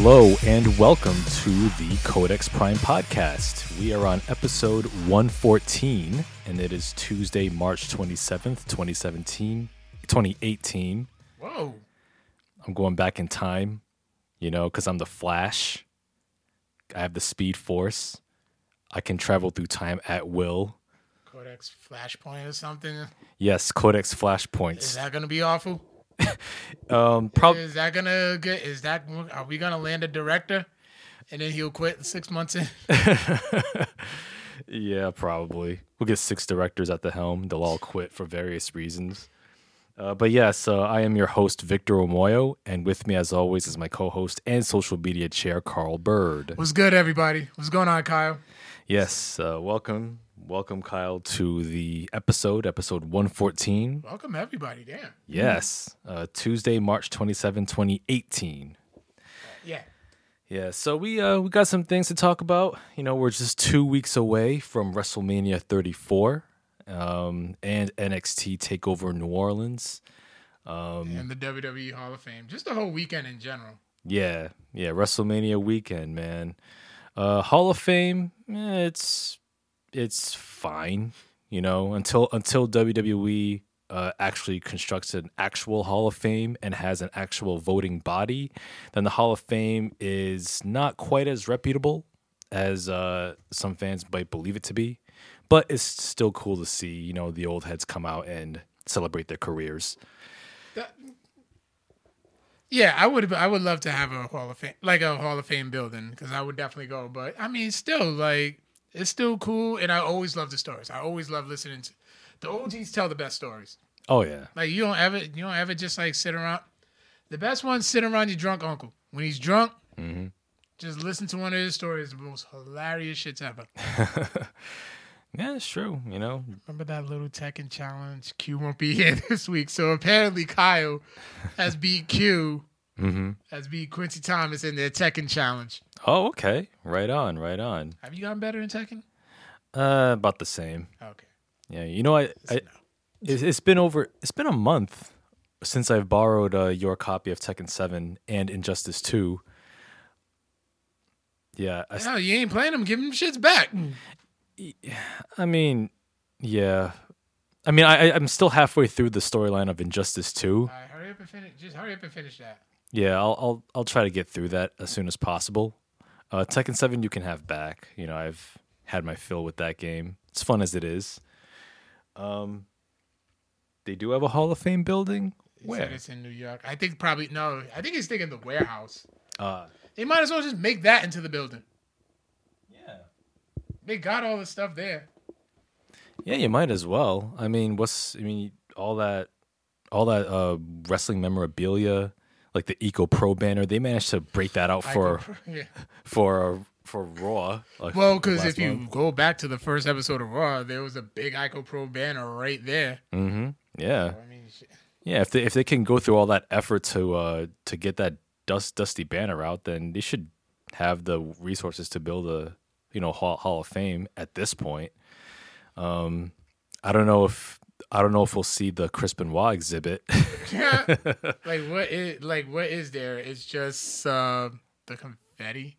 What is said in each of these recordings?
Hello and welcome to the Codex Prime podcast. We are on episode 114 and it is Tuesday, March 27th, 2017, 2018. Whoa. I'm going back in time, you know, because I'm the Flash. I have the Speed Force. I can travel through time at will. Codex Flashpoint or something. Yes, Codex Flashpoints. Is that gonna be awful? Um, probably. Is that gonna get? Is that? Are we gonna land a director, and then he'll quit six months in? Yeah, probably. We'll get six directors at the helm. They'll all quit for various reasons. Uh, but yes, uh, I am your host, Victor Omoyo, and with me, as always, is my co host and social media chair, Carl Bird. What's good, everybody? What's going on, Kyle? Yes, uh, welcome. Welcome, Kyle, to the episode, episode 114. Welcome, everybody. Damn. Yes, uh, Tuesday, March 27, 2018. Yeah. Yeah, so we uh we got some things to talk about. You know, we're just two weeks away from WrestleMania 34, um, and NXT Takeover New Orleans. Um, and the WWE Hall of Fame. Just the whole weekend in general. Yeah, yeah, WrestleMania weekend, man. Uh, Hall of Fame, eh, it's it's fine, you know, until until WWE uh, actually constructs an actual Hall of Fame and has an actual voting body, then the Hall of Fame is not quite as reputable as uh, some fans might believe it to be. But it's still cool to see, you know, the old heads come out and celebrate their careers. That- yeah, I would. I would love to have a Hall of Fame, like a Hall of Fame building, because I would definitely go. But I mean, still, like, it's still cool, and I always love the stories. I always love listening to the OGs tell the best stories. Oh yeah, Like you don't ever, you don't ever just like sit around. The best ones sit around your drunk uncle. When he's drunk, mm-hmm. just listen to one of his stories. The most hilarious shits ever. yeah, it's true. You know, Remember that little Tekken challenge? Q won't be here this week, so apparently Kyle has beat Q, mm-hmm. has beat Quincy Thomas in their Tekken challenge. Oh, okay. Right on, right on. Have you gotten better in Tekken? Uh, about the same. Okay. Yeah, you know, I, I it's, it's been over. It's been a month since I've borrowed uh, your copy of Tekken Seven and Injustice Two. Yeah, I, No, you ain't playing them. Give them shits back. I mean, yeah, I mean, I, I'm still halfway through the storyline of Injustice Two. Right, hurry up and finish. Just hurry up and finish that. Yeah, I'll I'll I'll try to get through that as soon as possible. Uh, Tekken Seven, you can have back. You know, I've had my fill with that game. It's fun as it is. Um, they do have a Hall of Fame building. He Where? it's in New York. I think probably no. I think he's thinking the warehouse. Uh, They might as well just make that into the building. yeah. They got all the stuff there. Yeah, you might as well. I mean, what's I mean, all that all that uh wrestling memorabilia, like the Ico Pro banner, they managed to break that out for yeah. for for Raw. like, Well, because if you month. go back to the first episode of Raw, there was a big Ico Pro banner right there. Mhm. Yeah. I mean. Yeah, if they if they can go through all that effort to uh to get that dust dusty banner out, then they should have the resources to build a you know Hall, Hall of Fame at this point. Um, I don't know if I don't know if we'll see the Chris Benoit exhibit. like what is like what is there? It's just uh, the confetti,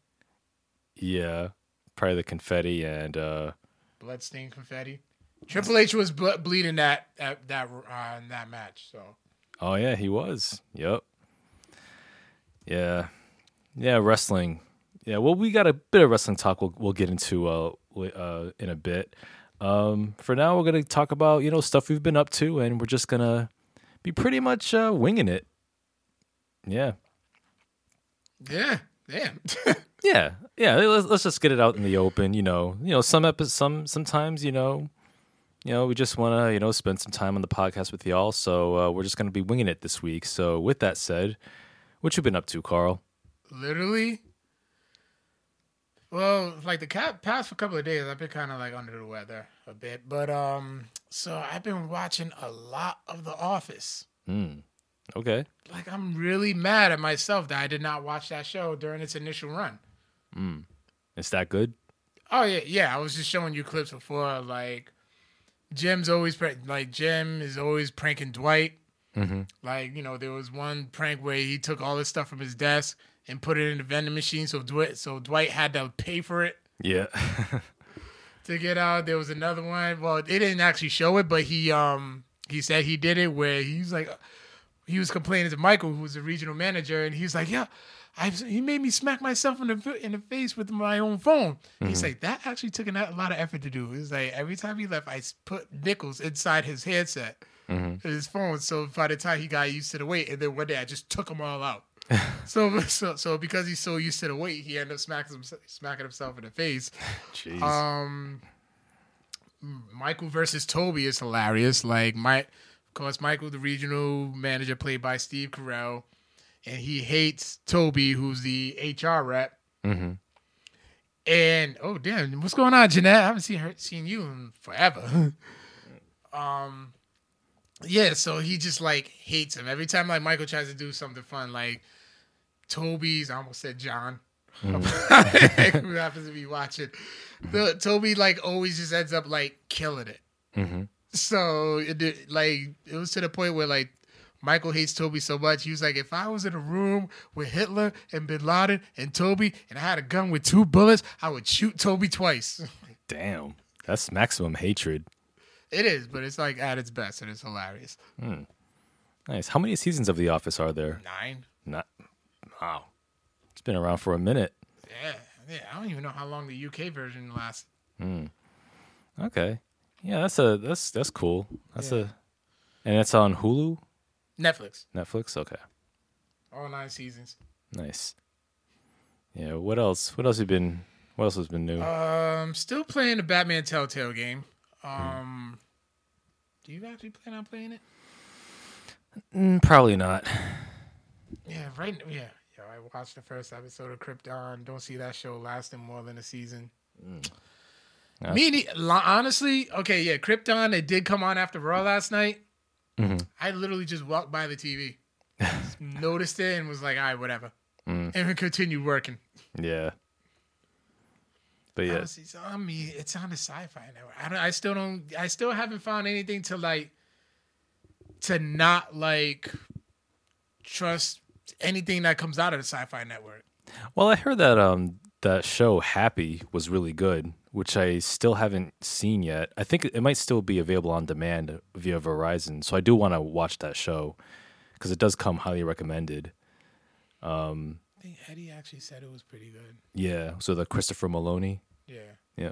yeah, probably the confetti and uh bloodstained confetti. Triple H was ble- bleeding that that that uh, in that match. So oh yeah, he was. Yep. Yeah, yeah, wrestling. Yeah, well, we got a bit of wrestling talk. We'll we'll get into uh, uh in a bit. Um, for now, we're gonna talk about you know stuff we've been up to, and we're just gonna be pretty much uh, winging it. Yeah, yeah, yeah. yeah, yeah. Let's, let's just get it out in the open. You know, you know, some epi- some sometimes you know, you know, we just want to you know spend some time on the podcast with y'all. So uh, we're just gonna be winging it this week. So with that said, what you been up to, Carl? Literally. Well, like the cat past couple of days, I've been kind of like under the weather a bit, but um, so I've been watching a lot of The Office. Hmm. Okay. Like I'm really mad at myself that I did not watch that show during its initial run. Hmm. Is that good? Oh yeah, yeah. I was just showing you clips before. Like Jim's always prank- like Jim is always pranking Dwight. Mm-hmm. Like you know, there was one prank where he took all his stuff from his desk and put it in the vending machine. So Dwight, so Dwight had to pay for it Yeah. to get out. There was another one. Well, they didn't actually show it, but he um he said he did it where he was like he was complaining to Michael, who was the regional manager, and he was like, "Yeah, I he made me smack myself in the in the face with my own phone." He's like, "That actually took a lot of effort to do." It's like every time he left, I put nickels inside his headset, his phone. So by the time he got used to the weight, and then one day I just took them all out. so so so because he's so used to the weight, he ended up smacking himself, smacking himself in the face. Jeez. Um, Michael versus Toby is hilarious. Like my, of course, Michael, the regional manager, played by Steve Carell, and he hates Toby, who's the HR rep. Mhm. And oh damn, what's going on, Jeanette? I haven't seen her, seen you in forever. um, yeah, so he just like hates him every time. Like Michael tries to do something fun, like Toby's. I almost said John. who happens to be watching. The Toby like always just ends up like killing it. Mhm. So it did, like it was to the point where like Michael hates Toby so much. He was like, if I was in a room with Hitler and Bin Laden and Toby, and I had a gun with two bullets, I would shoot Toby twice. Damn. That's maximum hatred. it is, but it's like at its best, and it's hilarious. Nice. How many seasons of The Office are there? Nine. Not. Wow. It's been around for a minute. Yeah, yeah. I don't even know how long the UK version lasts. Hmm. Okay. Yeah, that's a that's that's cool. That's Yeah. a and it's on Hulu, Netflix, Netflix. Okay. all nine seasons. Nice. Yeah, what else? What else have been what else has been new? Um, still playing the Batman Telltale game. Um, do you actually plan on playing it? Mm, probably not. Yeah, right. Yeah, yo, I watched the first episode of Krypton. Don't see that show lasting more than a season. Yeah. Me, honestly, okay, yeah, Krypton. It did come on after Raw last night. Mhm. I literally just walked by the TV, noticed it, and was like, "All right, whatever," Mm. and we continued working. Yeah. But yeah, Honestly, it's on me. It's on the Sci-Fi Network. I don't. I still don't. I still haven't found anything to like to not like trust anything that comes out of the Sci-Fi Network. Well, I heard that um that show Happy was really good, which I still haven't seen yet. I think it might still be available on demand via Verizon, so I do want to watch that show because it does come highly recommended. Um, I think Eddie actually said it was pretty good. Yeah, so the Christopher Meloni. Yeah. Yeah.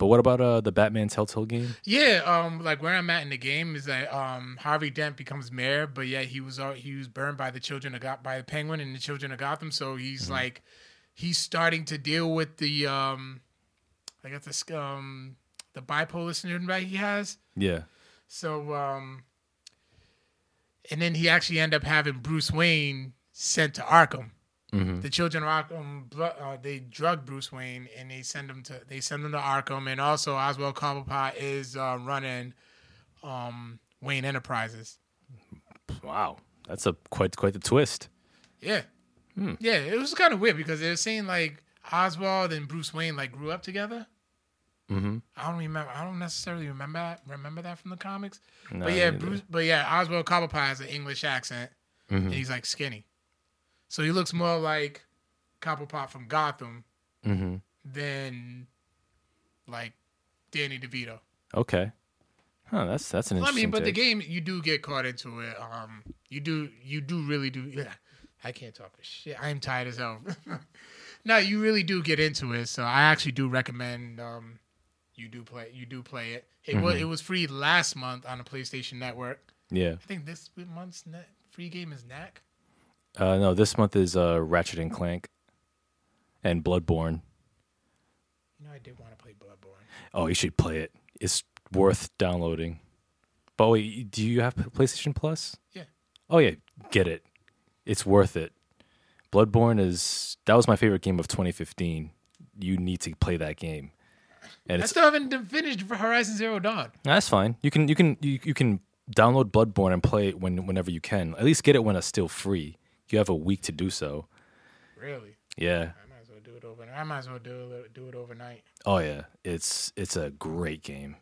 But what about uh the Batman Telltale game? Yeah, um, like where I'm at in the game is that um Harvey Dent becomes mayor, but yeah, he was uh, he was burned by the children of Got by the Penguin and the children of Gotham, so he's like he's starting to deal with the um, I got this um the bipolar syndrome that he has. Yeah. So um, and then he actually end up having Bruce Wayne sent to Arkham. Hmm The children of Arkham, uh, they drug Bruce Wayne and they send him to they send him to Arkham, and also Oswald Cobblepot is uh, running um, Wayne Enterprises. Wow, that's a quite quite the twist. Yeah, yeah, it was kind of weird because they were saying like Oswald and Bruce Wayne like grew up together. Mm-hmm. I don't remember. I don't necessarily remember that, remember that from the comics. No, but yeah. Bruce. But yeah, Oswald Cobblepot has an English accent, Mhm. and he's like skinny, so he looks more like Cobblepot from Gotham Mm-hmm. than like Danny DeVito. Okay. Huh, that's that's an Well, I mean, but the game you do get caught into it. Um, you do you do really do. Yeah, I can't talk shit. I'm tired as hell. no, you really do get into it. So I actually do recommend um, you do play you do play it. It was Mm-hmm. it was free last month on the PlayStation Network. Yeah. I think this month's net free game is Knack. Uh, no, this month is uh, Ratchet and Clank and Bloodborne. You know, I did want to play Bloodborne. Oh, you should play it. It's worth downloading. But wait, do you have PlayStation Plus? Yeah. Oh yeah, get it. It's worth it. Bloodborne is that was my favorite game of 2015. You need to play that game. And I still haven't finished Horizon Zero Dawn. that's fine. You can you can you, you can download Bloodborne and play it when whenever you can. At least get it when it's still free. You have a week to do so. Really, Yeah. I might as well do it over. I might as well do it do it overnight. Oh yeah, it's it's a great game.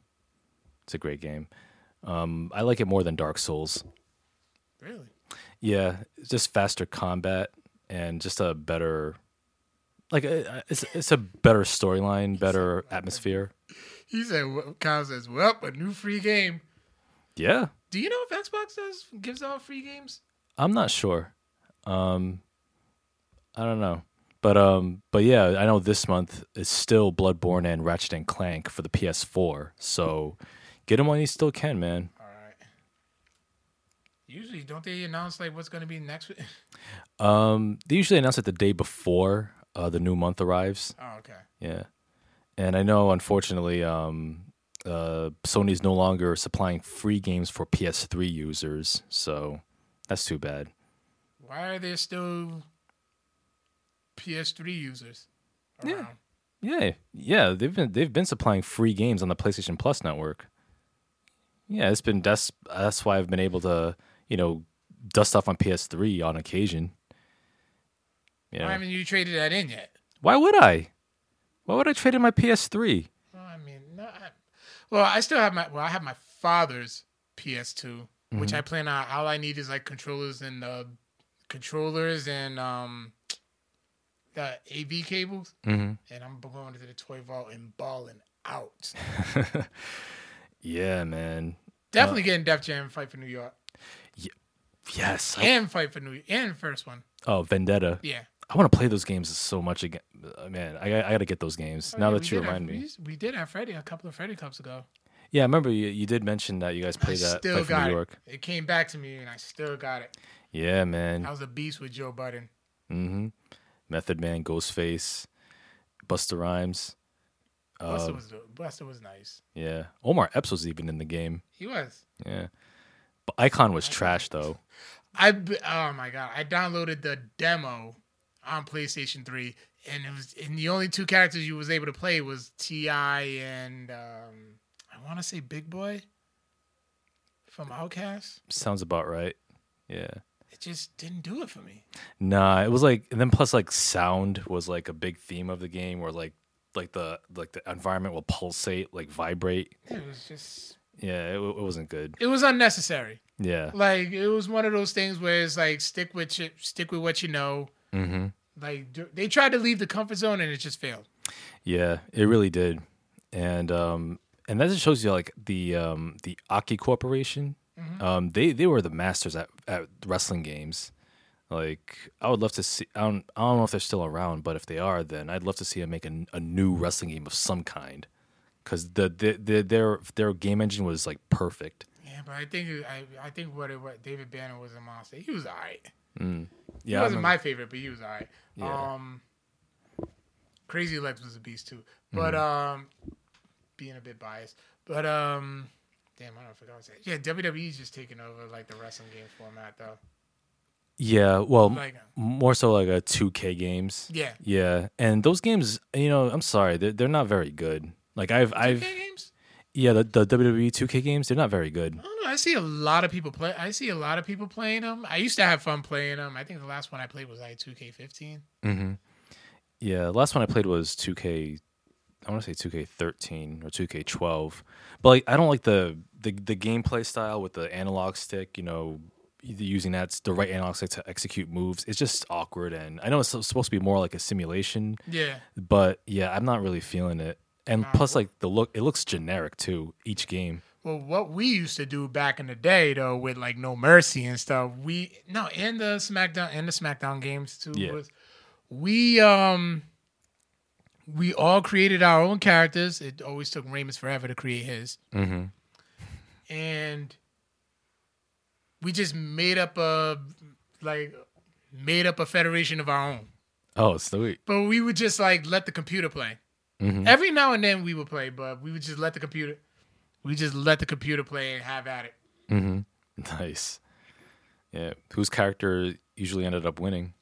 It's a great game. Um, I like it more than Dark Souls. Really. Yeah, it's just faster combat. and just a better, like uh, it's it's a better storyline, better atmosphere. He said, well, Kyle says, well, a new free game. Yeah, Do you know if Xbox does gives out free games? I'm not sure. Um, I don't know, but um, but yeah, I know this month is still Bloodborne and Ratchet and Clank for the PS4. So get them while you still can, man. All right. Usually, don't they announce like what's going to be next week? Um, they usually announce it the day before uh, the new month arrives. Oh, okay. Yeah, and I know unfortunately, um, uh, Sony's no longer supplying free games for PS3 users, so that's too bad. Why are there still PS3 users Yeah. around? Yeah, yeah, they've been they've been supplying free games on the PlayStation Plus network. Yeah, it's been that's that's why I've been able to you know dust off on PS3 on occasion. Why haven't you traded that in yet? why would I? Why would I trade in my PS3? Well, I mean, no, I, well, I still have my well, I have my father's PS2, which I plan on. All I need is like controllers and uh, controllers and um, the AV cables, Mm-hmm. and I'm going to the toy vault and balling out. Yeah, man. Definitely getting Def Jam Fight for New York Yes. I- and Fight for New York and first one. oh, Vendetta. Yeah. I want to play those games so much again. Uh, Man, I, I got to get those games Oh, now yeah, that you remind me. We, we did have Freddy a couple of Freddy Cups ago. Yeah, I remember you, you did mention that you guys I played that still got New it. It came back to me, and I still got it. Yeah, man. I was a beast with Joe Budden. Mm-hmm. Method Man, Ghostface, Busta Rhymes. Busta Uh, was Busta was nice. yeah, Omar Epps was even in the game. He was. Yeah, but Icon was trash though. I oh my god! I downloaded the demo on PlayStation Three, and it was and the only two characters you was able to play was T.I. and um, I want to say Big Boi from Outkast. Sounds about right. Yeah. It just didn't do it for me. Nah, it was like, and then plus like sound was like a big theme of the game, where like like the like the environment will pulsate, like vibrate. It was just Yeah, it, it wasn't good. it was unnecessary. Yeah. Like it was one of those things where it's like stick with you, stick with what you know. Mm-hmm. Like they tried to leave the comfort zone and it just failed. Yeah, it really did, and um, and that just shows you like the um the Aki Corporation. Um, they they were the masters at at wrestling games. Like I would love to see. I don't I don't know if they're still around, but if they are, then I'd love to see them make a, a new wrestling game of some kind. Because the, the the their their game engine was like perfect. Yeah, but I think I I think what it what David Banner was a monster. He was alright. Mm. Yeah, I wasn't my favorite, but he was alright. Yeah. Um, Crazy Legs was a beast too, but Mm-hmm. um, being a bit biased, but um, damn, I don't know if I was saying. Yeah, WWE's just taking over like the wrestling game format though. yeah. Well, Like, more so like a two K games. yeah, Yeah, and those games, you know, I'm sorry, they're, they're not very good. Like I've I've games. yeah, the, the WWE 2K games, they're not very good. I don't know. I see a lot of people play. I see a lot of people playing them. I used to have fun playing them. I think the last one I played was like 2K15. Mm-hmm. Yeah, the last one I played was 2K. I want to say 2K13 or 2K12, but like I don't like the the the gameplay style with the analog stick. You know, using that's the right analog stick to execute moves. It's just awkward, and I know it's supposed to be more like a simulation, Yeah, but yeah, I'm not really feeling it. And Nah, plus, like the look, it looks generic too. Each game. Well, what we used to do back in the day, though, with like No Mercy and stuff, we no, and the SmackDown and the SmackDown games too, Yeah. was we um we all created our own characters. It always took Ramus forever to create his, Mm-hmm. And we just made up a like made up a federation of our own. Oh, sweet. But we would just like let the computer play. Mhm. Every now and then we would play, but we would just let the computer. We just let the computer play and have at it. Mm-hmm. Nice. Yeah. Whose character usually ended up winning?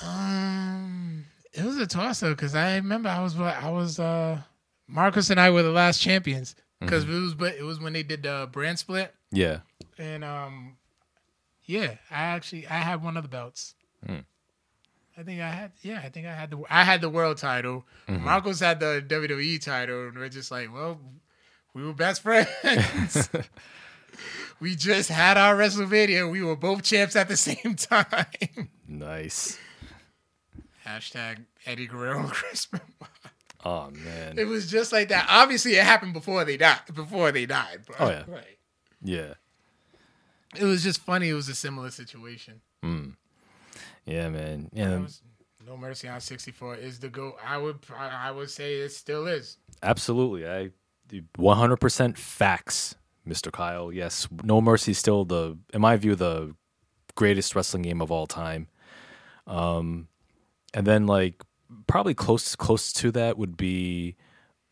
Um, it was a toss up because I remember I was I was uh Marcus and I were the last champions because it was but it was when they did the brand split Yeah. and um yeah I actually I had one of the belts. Hmm. I think I had yeah I think I had the I had the world title. Marcos had the WWE title and we're just like well we were best friends. we just had our WrestleMania. We were both champs at the same time. Nice. Hashtag Eddie Guerrero Chris Benoit. Oh man. It was just like that. Obviously, it happened before they died. Before they died. Bro. Oh, yeah. Right. Yeah. It was just funny. It was a similar situation. Yeah, man. Yeah, no Mercy on 64 is the go. I would I I would say it still is. absolutely. I 100% facts, Mr. Kyle. Yes, No Mercy is still the in my view the greatest wrestling game of all time. Um and then like probably close close to that would be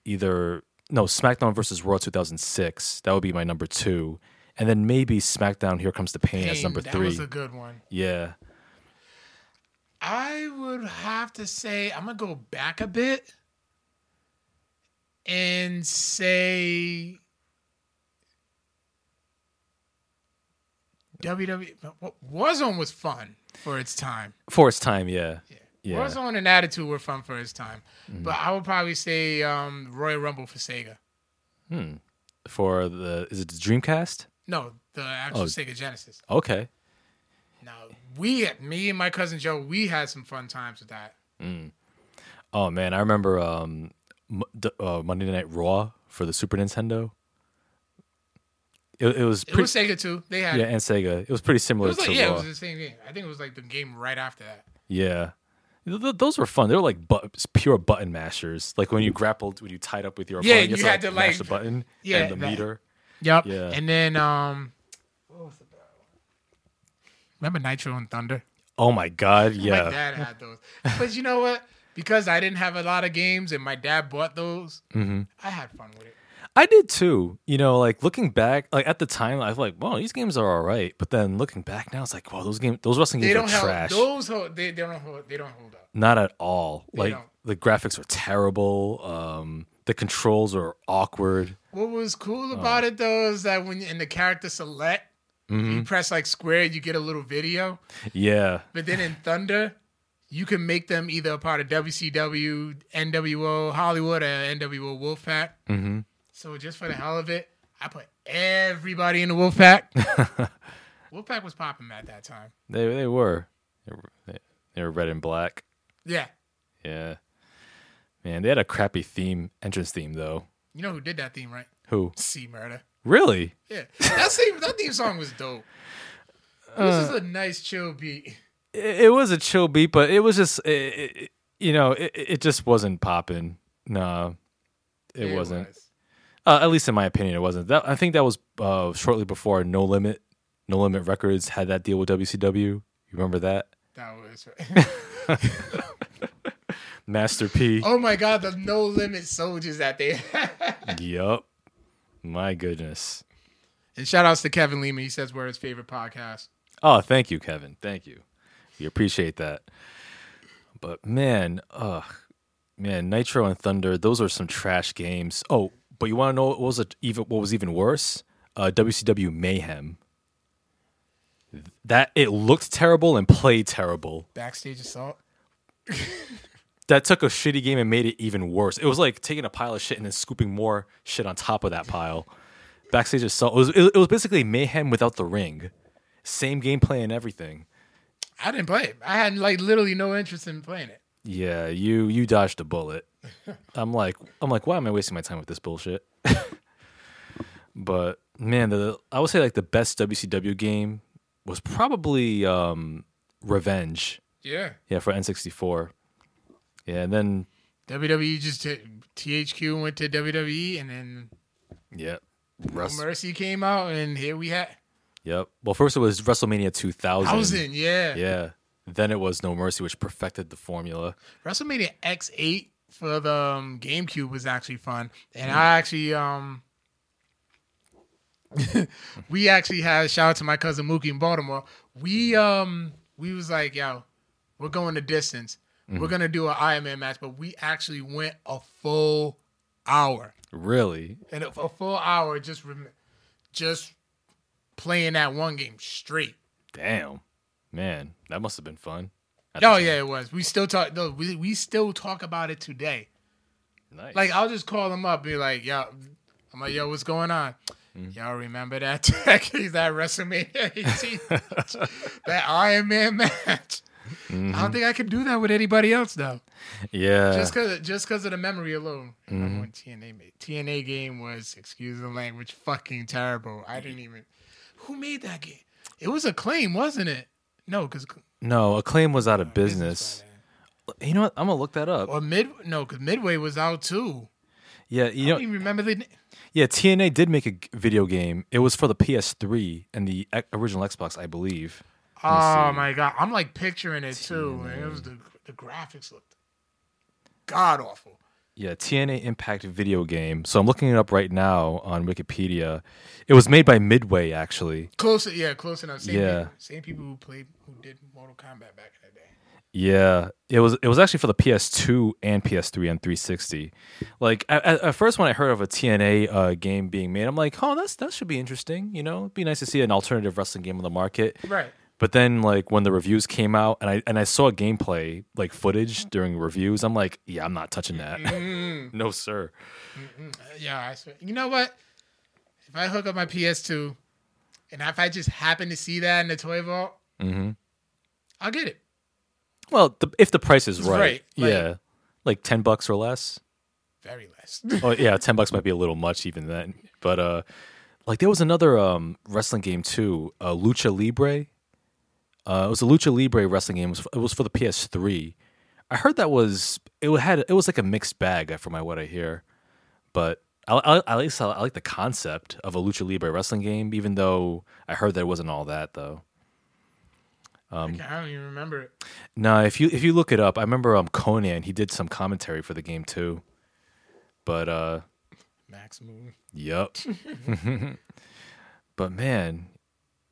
either no SmackDown versus Raw 2006. That would be my number 2. And then maybe SmackDown Here Comes the Pain, as Pain, number that 3. was a good one. yeah. I would have to say I'm gonna go back a bit and say WWE Warzone was almost fun for its time. For its time, yeah. Yeah. Warzone and Attitude were fun for its time, but I would probably say um, Royal Rumble for Sega. For the is it the Dreamcast? No, the actual Oh. Sega Genesis. Okay. Now we, me and my cousin Joe, we had some fun times with that. Oh man, I remember um, uh, Monday Night Raw for the Super Nintendo. It, it was It pretty, was Sega too. They had yeah, and Sega. It was pretty similar. It was like, yeah, it was the same game. I think it was like the game right after that. yeah, those were fun. They were like but- pure button mashers. Like when you grappled, when you tied up with your Yeah, opponent, you had had to, to, like, mash like- the button Yeah, and the that- meter. Yep. Yeah. And then um, what was the battle? Remember Nitro and Thunder? Oh my god, Yeah. My dad had those. But you know what? Because I didn't have a lot of games and my dad bought those, Mm-hmm. I had fun with it. I did too. You know, like looking back, like at the time, I was like, "Wow, these games are all right." But then looking back now, it's like, "Wow, those games, those wrestling games are trash." those. Hold, they, they don't hold. They don't hold up. Not at all. They like don't. the graphics are terrible. Um, the controls are awkward. What was cool Oh. about it though is that when in the character select, Mm-hmm. you press like square, you get a little video. Yeah, But then in Thunder, you can make them either a part of WCW, NWO Hollywood, or NWO Wolfpack. hmm So just for the hell of it, I put everybody in the Wolfpack. Wolfpack was popping at that time. they they were they were, they, they were red and black. Yeah. Yeah, man, they had a crappy theme entrance theme though. You know who did that theme, right? Who C Murder. really? Yeah. That theme, that theme song was dope. This is uh, a nice chill beat. It, it was a chill beat, but it was just, it, it, you know, it, it just wasn't popping. No, it, wasn't. was. Uh, at least in my opinion, it wasn't. That I think that was uh, shortly before No Limit, No Limit Records had that deal with WCW. You remember that? That was right. Master P. Oh my god, the no limit soldiers that they had. Yup. My goodness. And shout outs to Kevin Lehman. He says we're his favorite podcast. Oh, thank you, Kevin. Thank you. We appreciate that. But man, ugh, man, Nitro and Thunder, those are some trash games. Oh, but you want to know what was it even what was even worse? Uh, WCW Mayhem. That it looked terrible and played terrible. Backstage assault. That took a shitty game and made it even worse. It was like taking a pile of shit and then scooping more shit on top of that pile. Backstage assault. It was, it was basically Mayhem without the ring. Same gameplay and everything. I didn't play it. I had like literally no interest in playing it. Yeah, you you dodged a bullet. I'm like I'm like why am I wasting my time with this bullshit? but man, the I would say like the best WCW game was probably um Revenge. Yeah. Yeah, for N64. Yeah, and then WWE just t- THQ went to WWE and then yeah, Rus- Mercy came out and here we had Yep. Well, first it was WrestleMania 2000. Thousand, yeah. Yeah. Then it was No Mercy, which perfected the formula. WrestleMania X8 for the um, GameCube was actually fun, and Hmm. I actually um. we actually had shout out to my cousin Mookie in Baltimore. We um we was like, yo, we're going the distance. Hmm. We're gonna do an Iron Man match, but we actually went a full hour. Really? and a, a full hour just rem- just playing that one game straight. Damn. Man, that must have been fun. Oh yeah, it was. We still talk. No, we we still talk about it today. Nice. Like I'll just call them up, be like, "Yo," I'm like, "Yo, what's going on?" Mm-hmm. Y'all remember that that WrestleMania 18 match? that Iron Man match? I don't mm-hmm. think I could do that with anybody else though. Yeah. Just cause just cause of the memory alone. When TNA TNA game was, excuse the language, fucking terrible. I didn't mm-hmm. even who made that game? It was Acclaim, wasn't it? No, because no, Acclaim was out of business. You know what? I'm gonna look that up. or mid no, because Midway was out too. Yeah, you I you don't know, even remember the. yeah, TNA did make a g- video game. It was for the PS3 and the e- original Xbox, I believe. Oh see. my god, I'm like picturing it too. Man. It was the the graphics looked god awful. Yeah, TNA Impact video game. So I'm looking it up right now on Wikipedia. It was made by Midway, actually. Close, yeah, close enough. Same Yeah. people, same people who played who did Mortal Kombat back in the day. Yeah, it was. It was actually for the PS2 and PS3 and 360. Like at, at- first, when I heard of a TNA uh, game being made, I'm like, oh, that's that should be interesting. You know, it'd be nice to see an alternative wrestling game on the market. Right. But then, like when the reviews came out, and I and I saw gameplay like footage during reviews, I'm like, yeah, I'm not touching that. no, sir. Yeah, I swear. You know what? If I hook up my PS2, and if I just happen to see that in the toy vault, hmm I'll get it. Well, the, if the price is right, right, like- yeah, like ten bucks or less. Very less. oh yeah, ten bucks might be a little much even then. But uh, like there was another um wrestling game too, uh, Lucha Libre. Uh, it was a Lucha Libre wrestling game. It was, it was for the PS3. I heard that was it had it was like a mixed bag from my what I hear, but I, I, at least I, I like the concept of a Lucha Libre wrestling game, even though I heard that it wasn't all that though. Um, I don't even remember it. No, if you if you look it up, I remember um Konnan he did some commentary for the game too. But uh Max Moon. Yep. but man,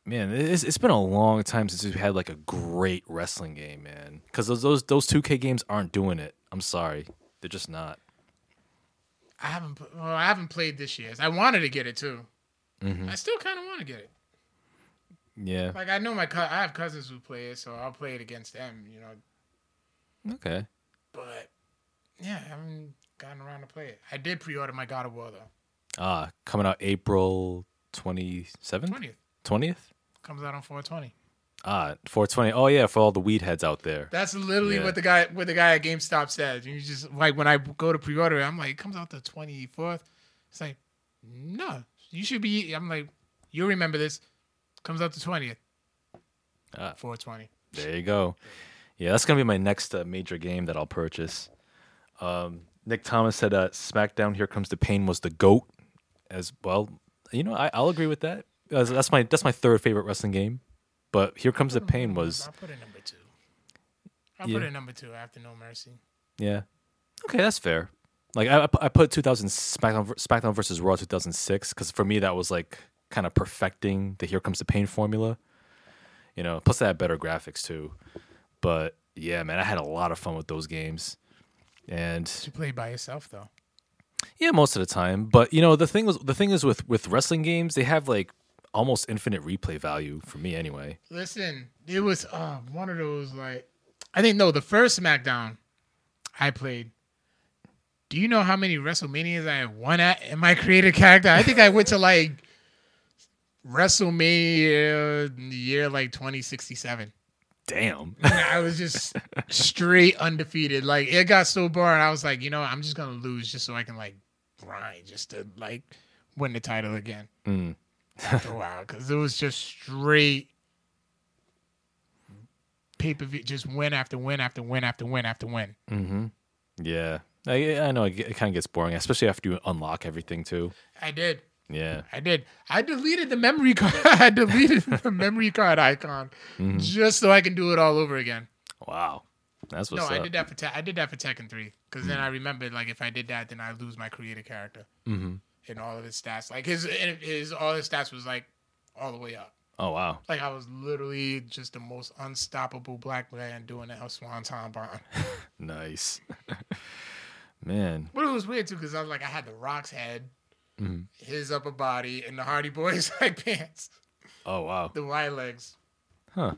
man, it's, it's been a long time since we've had like a great wrestling game, man. Because those those those two K games aren't doing it. I'm sorry, they're just not. I haven't. Well, I haven't played this year's. I wanted to get it too. Mm-hmm. I still kind of want to get it. Yeah. Like I know my co- I have cousins who play it, so I'll play it against them. You know, Okay. but yeah, I haven't gotten around to play it. I did pre-order my God of War though. Ah, coming out April twenty seventh, Twentieth twentieth. comes out on 420. Ah, four twenty. Oh yeah, for all the weed heads out there. That's literally Yeah. what the guy what the guy at GameStop said. You just like when I go to pre-order, it, I'm like, it comes out the 24th. It's like, no, you should be. I'm like, you'll remember this. Comes out the 20th. Ah. 420. There you go. Yeah, that's gonna be my next uh, major game that I'll purchase. Um, Nick Thomas said, uh, "SmackDown: Here Comes the Pain" was the goat. As well, you know, I, I'll agree with that. Uh, That's my that's my third favorite wrestling game. But "Here Comes the Pain" was I'll put it number two. I'll Yeah. put it number two after No Mercy. yeah, okay, that's fair. Like I, I put 2000 SmackDown SmackDown versus Raw 2006 because for me that was like kind of perfecting the "Here Comes the Pain" formula. You know, plus they had better graphics too. But yeah, man, I had a lot of fun with those games. And You play by yourself though. Yeah, most of the time. But you know, the thing was the thing is with with wrestling games, they have like almost infinite replay value for me anyway. Listen, it was uh, one of those like I think no, the first SmackDown I played. Do you know how many WrestleManias I won at in my creative character? I think I went to like WrestleMania in the year like 2067. Damn. And I was just straight undefeated. Like it got so boring. I was like, you know, I'm just gonna lose just so I can like grind just to like win the title again Mm. while because it was just straight pay per view, just win after win after win after win after win. Mm-hmm. Yeah. I, I know it, it kind of gets boring, especially after you unlock everything too. I did. Yeah. I did. I deleted the memory card. I deleted the memory card icon Mm-hmm. just so I can do it all over again. Wow. That's what's no, up. I did that for Te- I did that for Tekken three because then I remembered like if I did that, then I lose my creator character Mm-hmm. And all of his stats. Like his his all his stats was like all the way up. Oh wow. Like I was literally just the most unstoppable black man doing the Swanton bomb. Nice. Man. But it was weird too because I was like I had the Rock's head, Mhm. his upper body, and the Hardy Boys like pants, Oh wow. the wide legs Huh.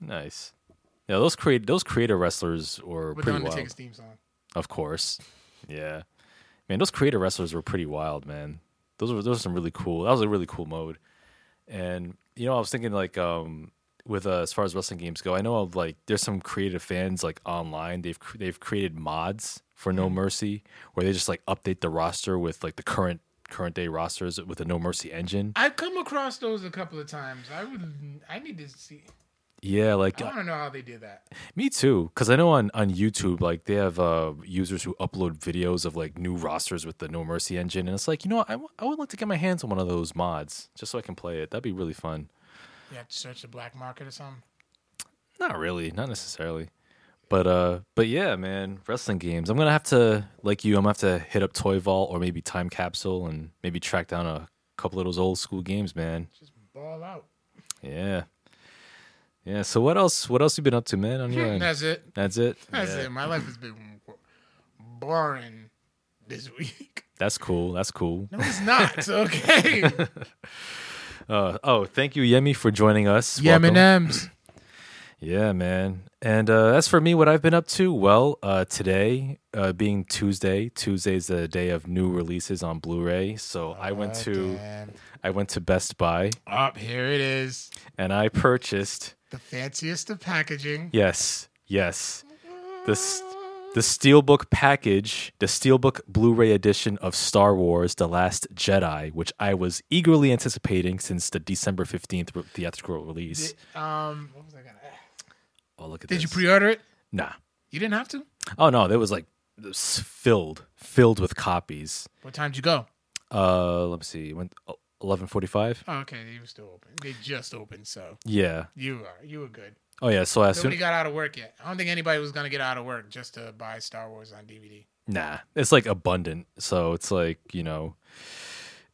Nice. Yeah, those create those creator wrestlers were with the pretty wild. Theme song. Of course. Yeah. Man, those creator wrestlers were pretty wild, man. those were those were some really cool. That was a really cool mode. And you know, I was thinking like um with uh, as far as wrestling games go, I know of like there's some creative fans like online. They've they've created mods for No Mercy where they just like update the roster with like the current current day rosters with the No Mercy engine. I've come across those a couple of times. I would. I need to see. Yeah, like I want to know how they did that. Me too, because I know on, on YouTube, like they have uh, users who upload videos of like new rosters with the No Mercy engine, and it's like, you know, what? I, w- I would like to get my hands on one of those mods just so I can play it. That'd be really fun. You have to search the black market or something. Not really, not necessarily, but uh, but yeah, man, wrestling games. I'm gonna have to, like you, I'm gonna have to hit up Toy Vault or maybe Time Capsule and maybe track down a couple of those old school games, man. Just ball out. Yeah, yeah. So what else? What else you been up to, man? On your end? That's it. That's it. That's Yeah. it. My life has been boring this week. That's cool. That's cool. No, it's not. Okay. Uh, oh, thank you, Yemi, for joining us. Welcome. M&M's. Yeah, man. And uh, as for me, what I've been up to, well, uh, today uh, being Tuesday, Tuesday's the day of new releases on Blu-ray. So I went to I went to Best Buy Up here it is. and I purchased The fanciest of packaging. yes, yes, the the steelbook package, the steelbook Blu-ray edition of Star Wars: The Last Jedi, which I was eagerly anticipating since the December fifteenth theatrical release. Um, what was I gonna? Oh, look at this. Did this. you pre-order it? Nah. You didn't have to. Oh no, there was like it was filled, filled with copies. What time did you go? Uh, let me see. Went eleven forty-five. Oh, okay, they were still open. They just opened, so Yeah. you are you were good. Oh yeah. So as Nobody soon got out of work yet. I don't think anybody was gonna get out of work just to buy Star Wars on DVD. nah, it's like abundant. So it's like you know,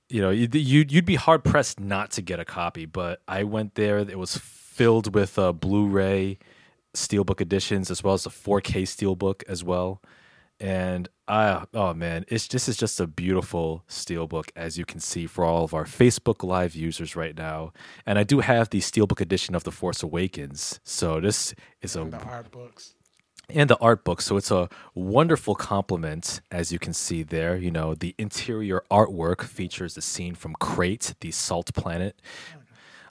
you know, you'd you'd, be hard pressed not to get a copy. But I went there. It was filled with uh, Blu-ray steelbook editions as well as a 4K steelbook as well. And I, oh man, it's this is just a beautiful steelbook as you can see for all of our Facebook Live users right now. And I do have the steelbook edition of The Force Awakens, so this is a The art books. and the art book. So it's a wonderful compliment, as you can see there. You know, the interior artwork features a scene from Crait, the salt planet.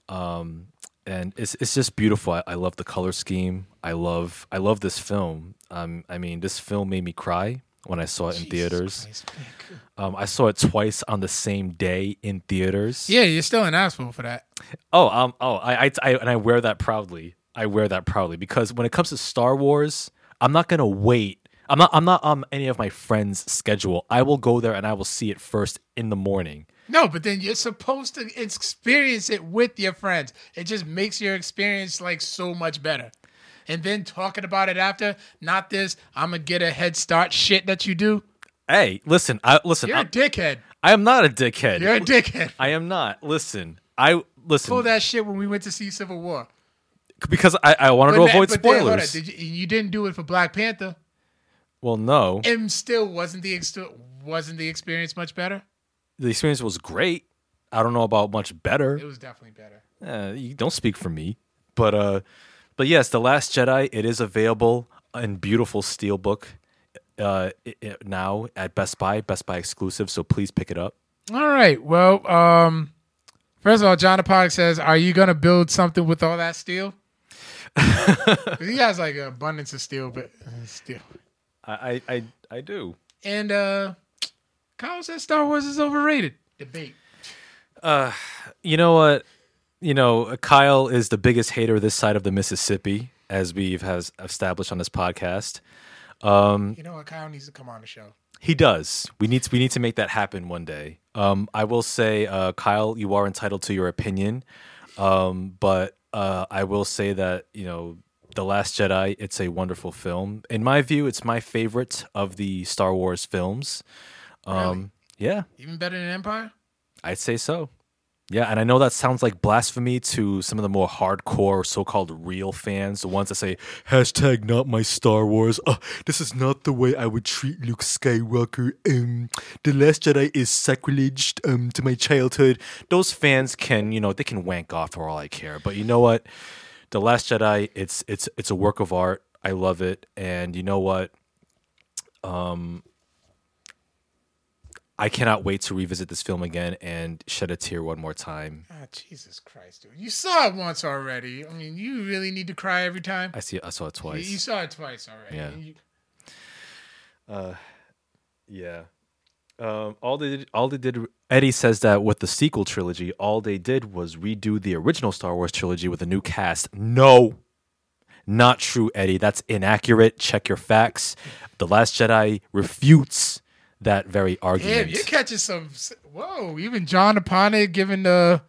Um, and it's it's just beautiful. I, I love the color scheme. I love I love this film. Um, I mean, this film made me cry when I saw it in Jesus theaters. Christ, Um, I saw it twice on the same day in theaters. Yeah, you're still an asshole for that. Oh, um, oh, I, I, I, and I wear that proudly. I wear that proudly because when it comes to Star Wars, I'm not gonna wait. I'm not. I'm not on any of my friends' schedule. I will go there and I will see it first in the morning. No, but then you're supposed to experience it with your friends. It just makes your experience like so much better. And then talking about it after, not this, I'm gonna get a head start shit that you do. Hey, listen. I listen. You're a dickhead. I am not a dickhead. You're a dickhead. I am not. Listen. I listen Pull that shit when we went to see Civil War. because I, I wanted to avoid but then, hold on, spoilers. did you, you didn't do it for Black Panther. Well, no, And still wasn't the ex- wasn't the experience much better? the experience was great. I don't know about much better. It was definitely better. Uh, you don't speak for me, but uh, but yes, the Last Jedi. It is available in beautiful steelbook uh i i- now at Best Buy, Best Buy exclusive. So please pick it up. All right. Well, um, first of all, John Apog says, "Are you gonna build something with all that steel?" he has like an abundance of steel, but uh, steel. I I I, I do. And uh, Kyle says Star Wars is overrated. Debate. Uh, You know what? You know, Kyle is the biggest hater this side of the Mississippi, as we've has established on this podcast. You know what? Kyle needs to come on the show. He does. We need to, we need to make that happen one day. Um, I will say, uh, Kyle, you are entitled to your opinion, um, but uh, I will say that you know, the Last Jedi. It's a wonderful film. In my view, it's my favorite of the Star Wars films. Um, Yeah, Even better than Empire. I'd say so. Yeah, and I know that sounds like blasphemy to some of the more hardcore so-called real fans, the ones that say hashtag not my Star Wars. Uh, this is not the way I would treat Luke Skywalker. Um, the Last Jedi is sacrilege um, to my childhood. Those fans can, you know, they can wank off for all I care. But you know what? The Last Jedi, it's it's it's a work of art. I love it, and you know what? I cannot wait to revisit this film again and shed a tear one more time. Ah, Jesus Christ, dude! You saw it once already. I mean, you really need to cry every time. I see. I saw it twice. you saw it twice already. Yeah. You- Yeah. Um, all they did, all they did. Eddie says that with the sequel trilogy, all they did was redo the original Star Wars trilogy with a new cast. No, not true, Eddie. That's inaccurate. Check your facts. The Last Jedi refutes that very Damn, argument. you're catching some. Whoa! Even John Aponic giving the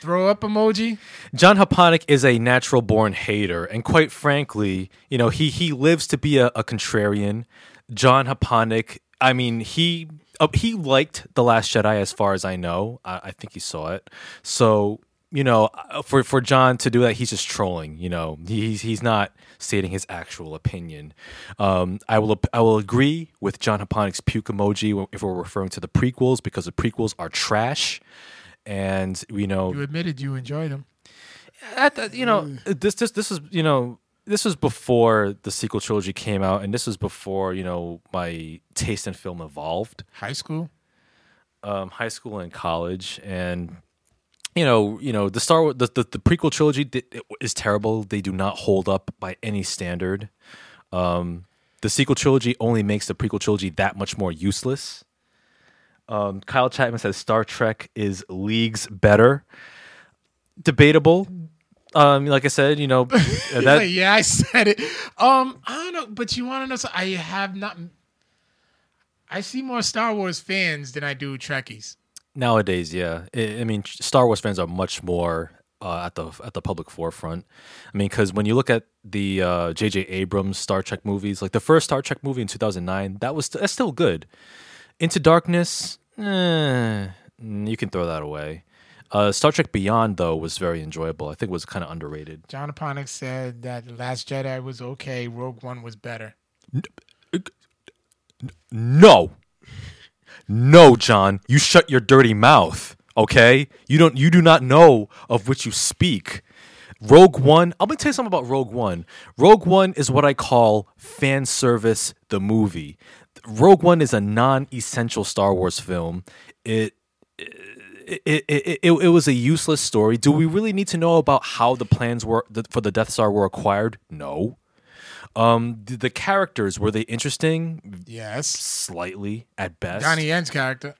throw up emoji. John Haponic is a natural born hater, and quite frankly, you know, he he lives to be a, a contrarian. John Haponic, I mean, he uh, he liked The Last Jedi as far as I know. I, I think he saw it. So, you know, uh, for for John to do that, he's just trolling, you know. He's he's not stating his actual opinion. Um, I will I will agree with John Haponic's puke emoji if we're referring to the prequels because the prequels are trash. And you know, You admitted you enjoyed them. at the, you know this this this is you know this was before the sequel trilogy came out and this was before you know my taste in film evolved. High school. um high school and college and you know you know the star Wars, the, the, the prequel trilogy is terrible. They do not hold up by any standard. Um the sequel trilogy only makes the prequel trilogy that much more useless. Um kyle chapman says star trek is leagues better. Debatable um like i said you know that Like, yeah, I said it. Um, I don't know, but you want to know? So I have not. I see more Star Wars fans than I do Trekkies. Nowadays, yeah. I, I mean, Star Wars fans are much more uh, at the at the public forefront. I mean, because when you look at the uh, J.J. Abrams Star Trek movies, like the first Star Trek movie in two thousand nine, that was that's still good. Into Darkness, eh, you can throw that away. Uh, Star Trek Beyond though was very enjoyable. I think it was kind of underrated. John Aponic said that The Last Jedi was okay. Rogue One was better. No, no, John, you shut your dirty mouth. Okay, you don't. You do not know of which you speak. Rogue One. I'm gonna tell you something about Rogue One. Rogue One is what I call fan service. The movie. Rogue One is a non-essential Star Wars film. It. It, it, it, it, was a useless story. Do we really need to know about how the plans were for the Death Star were acquired? No. Um, the, the characters were they interesting? Yes. Slightly at best. Donnie Yen's character.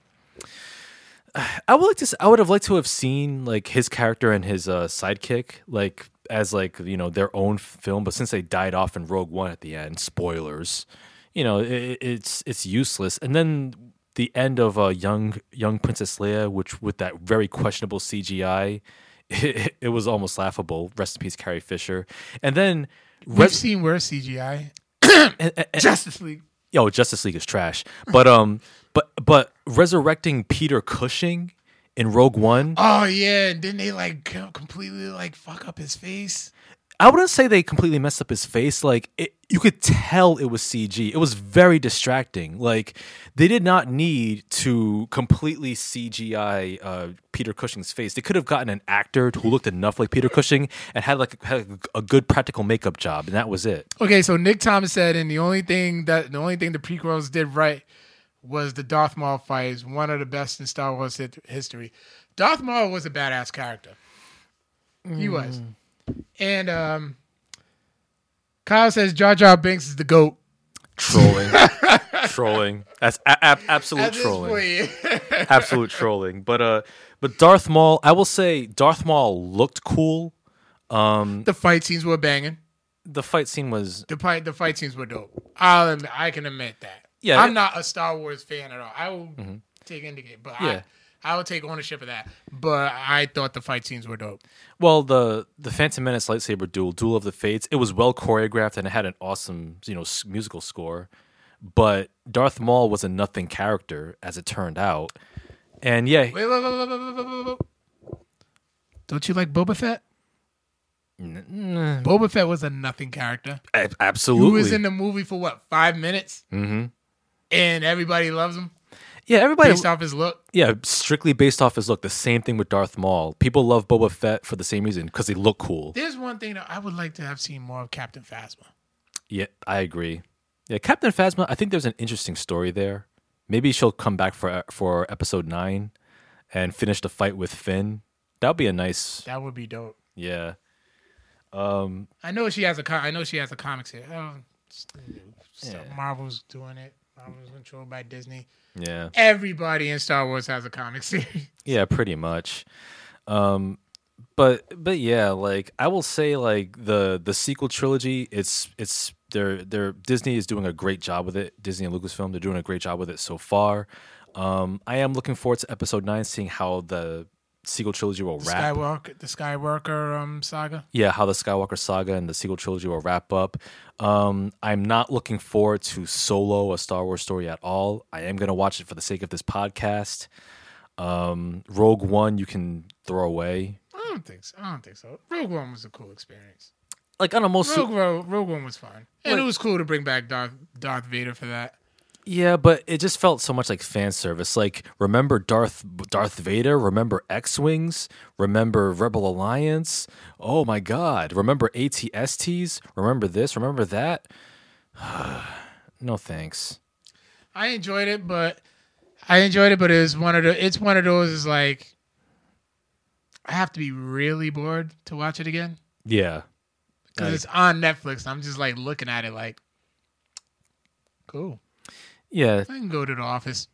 I would like to. I would have liked to have seen like his character and his uh, sidekick like as like you know their own film, but since they died off in Rogue One at the end, spoilers, you know it, it's it's useless. And then the end of uh, young young Princess Leia, which with that very questionable CGI, it, it was almost laughable. Rest in peace, Carrie Fisher. And then We've Res- seen worse CGI. and- and- and- Justice League. yo, Justice League is trash. But um, but but resurrecting Peter Cushing in Rogue One. Oh yeah, and didn't they like completely like fuck up his face? I wouldn't say they completely messed up his face. Like it, you could tell it was CG. It was very distracting. Like they did not need to completely CGI uh, Peter Cushing's face. They could have gotten an actor who looked enough like Peter Cushing and had like had a good practical makeup job, and that was it. Okay, so Nick Thomas said, and the only thing that the only thing the prequels did right was the Darth Maul fight is one of the best in Star Wars history. Darth Maul was a badass character. He was, and um, Kyle says Jar Jar Binks is the goat. Trolling, trolling. That's a- a- absolute At trolling. absolute trolling. But uh, but Darth Maul, I will say Darth Maul looked cool. Um, the fight scenes were banging. The fight scene was The fight, the fight scenes were dope. I'll admit, I can admit that. Yeah, I'm it- not a Star Wars fan at all. I will take indicate, but Yeah. I, I will take ownership of that. But I thought the fight scenes were dope. well the the Phantom Menace lightsaber duel, Duel of the Fates. It was well choreographed and it had an awesome you know musical score. But Darth Maul was a nothing character as it turned out. And yeah, Wait, wait, wait, wait, wait, wait, wait, wait. Don't you like Boba Fett? Boba Fett was a nothing character. a- absolutely. was in the movie for what five minutes, hmm and everybody loves him Yeah, everybody. based off his look. Yeah, strictly based off his look. The same thing with Darth Maul. People love Boba Fett for the same reason because they look cool. There's one thing that I would like to have seen more of Captain Phasma. Yeah, I agree. Yeah, Captain Phasma. I think there's an interesting story there. maybe she'll come back for for episode nine and finish the fight with Finn. That would be a nice, That would be dope. yeah. Um, I know she has a. co- I know she has a comics here. Oh. Yeah. Marvel's doing it. Marvel's controlled by Disney. yeah. Everybody in Star Wars has a comic series. Yeah, pretty much. Um, but but yeah, like I will say, like the the sequel trilogy, it's it's they're they're Disney is doing a great job with it. Disney and Lucasfilm, they're doing a great job with it so far. Um, I am looking forward to Episode Nine, seeing how the sequel trilogy will wrap. Skywalker, the Skywalker um, saga. yeah, how the Skywalker saga and the sequel trilogy will wrap up. Um, I'm not looking forward to Solo, a Star Wars story at all. I am gonna watch it for the sake of this podcast. Um, Rogue One, you can throw away. I don't think so. I don't think so. Rogue One was a cool experience. Like on a most Rogue, Rogue, Rogue One was fine, and Like- it was cool to bring back Darth, Darth Vader for that. Yeah, but it just felt so much like fan service. Like remember Darth Darth Vader, remember X Wings, remember Rebel Alliance. Oh my God, remember ATSTs, remember this, remember that. no thanks. I enjoyed it, but I enjoyed it, but it was one of the. It's one of those is like I have to be really bored to watch it again Yeah. because it's on Netflix. I'm just like looking at it like, cool. Yeah, I can go to the office.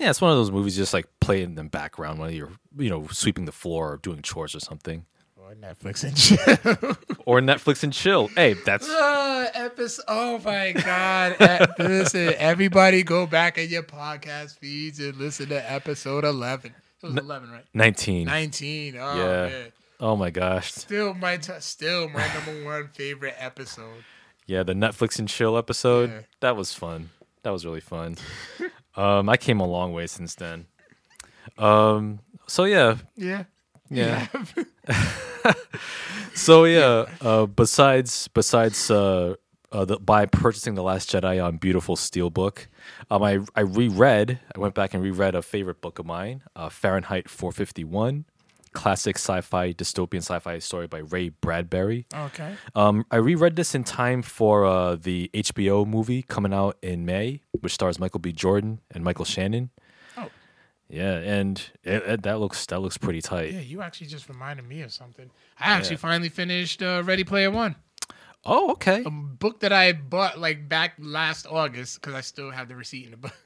Yeah, it's one of those movies just like play in the background while you're, you know, sweeping the floor or doing chores or something. Or Netflix and chill. Or Netflix and chill. Hey, that's uh, episode. Oh my god! Listen, everybody, go back in your podcast feeds and listen to episode eleven. It was eleven, right? 19. Nineteen. Oh Yeah. man. Oh my gosh. Still my t- still my number one favorite episode. Yeah, the Netflix and chill episode. Yeah. That was fun. That was really fun. um, I came a long way since then. Um, so yeah, Yeah. yeah. So yeah, uh, besides besides uh, uh, the, by purchasing the Last Jedi on beautiful steelbook, um, I I reread. I went back and reread a favorite book of mine, uh, Fahrenheit 451, classic sci-fi dystopian sci-fi story by Ray Bradbury. Okay. Um, I reread this in time for uh, the HBO movie coming out in May, which stars Michael B. Jordan and Michael Shannon. Oh. Yeah, and it, it, that looks that looks pretty tight. Yeah, you actually just reminded me of something. I actually finally finished uh, Ready Player One, Oh, okay, a book that I bought like back last August because I still have the receipt in the book.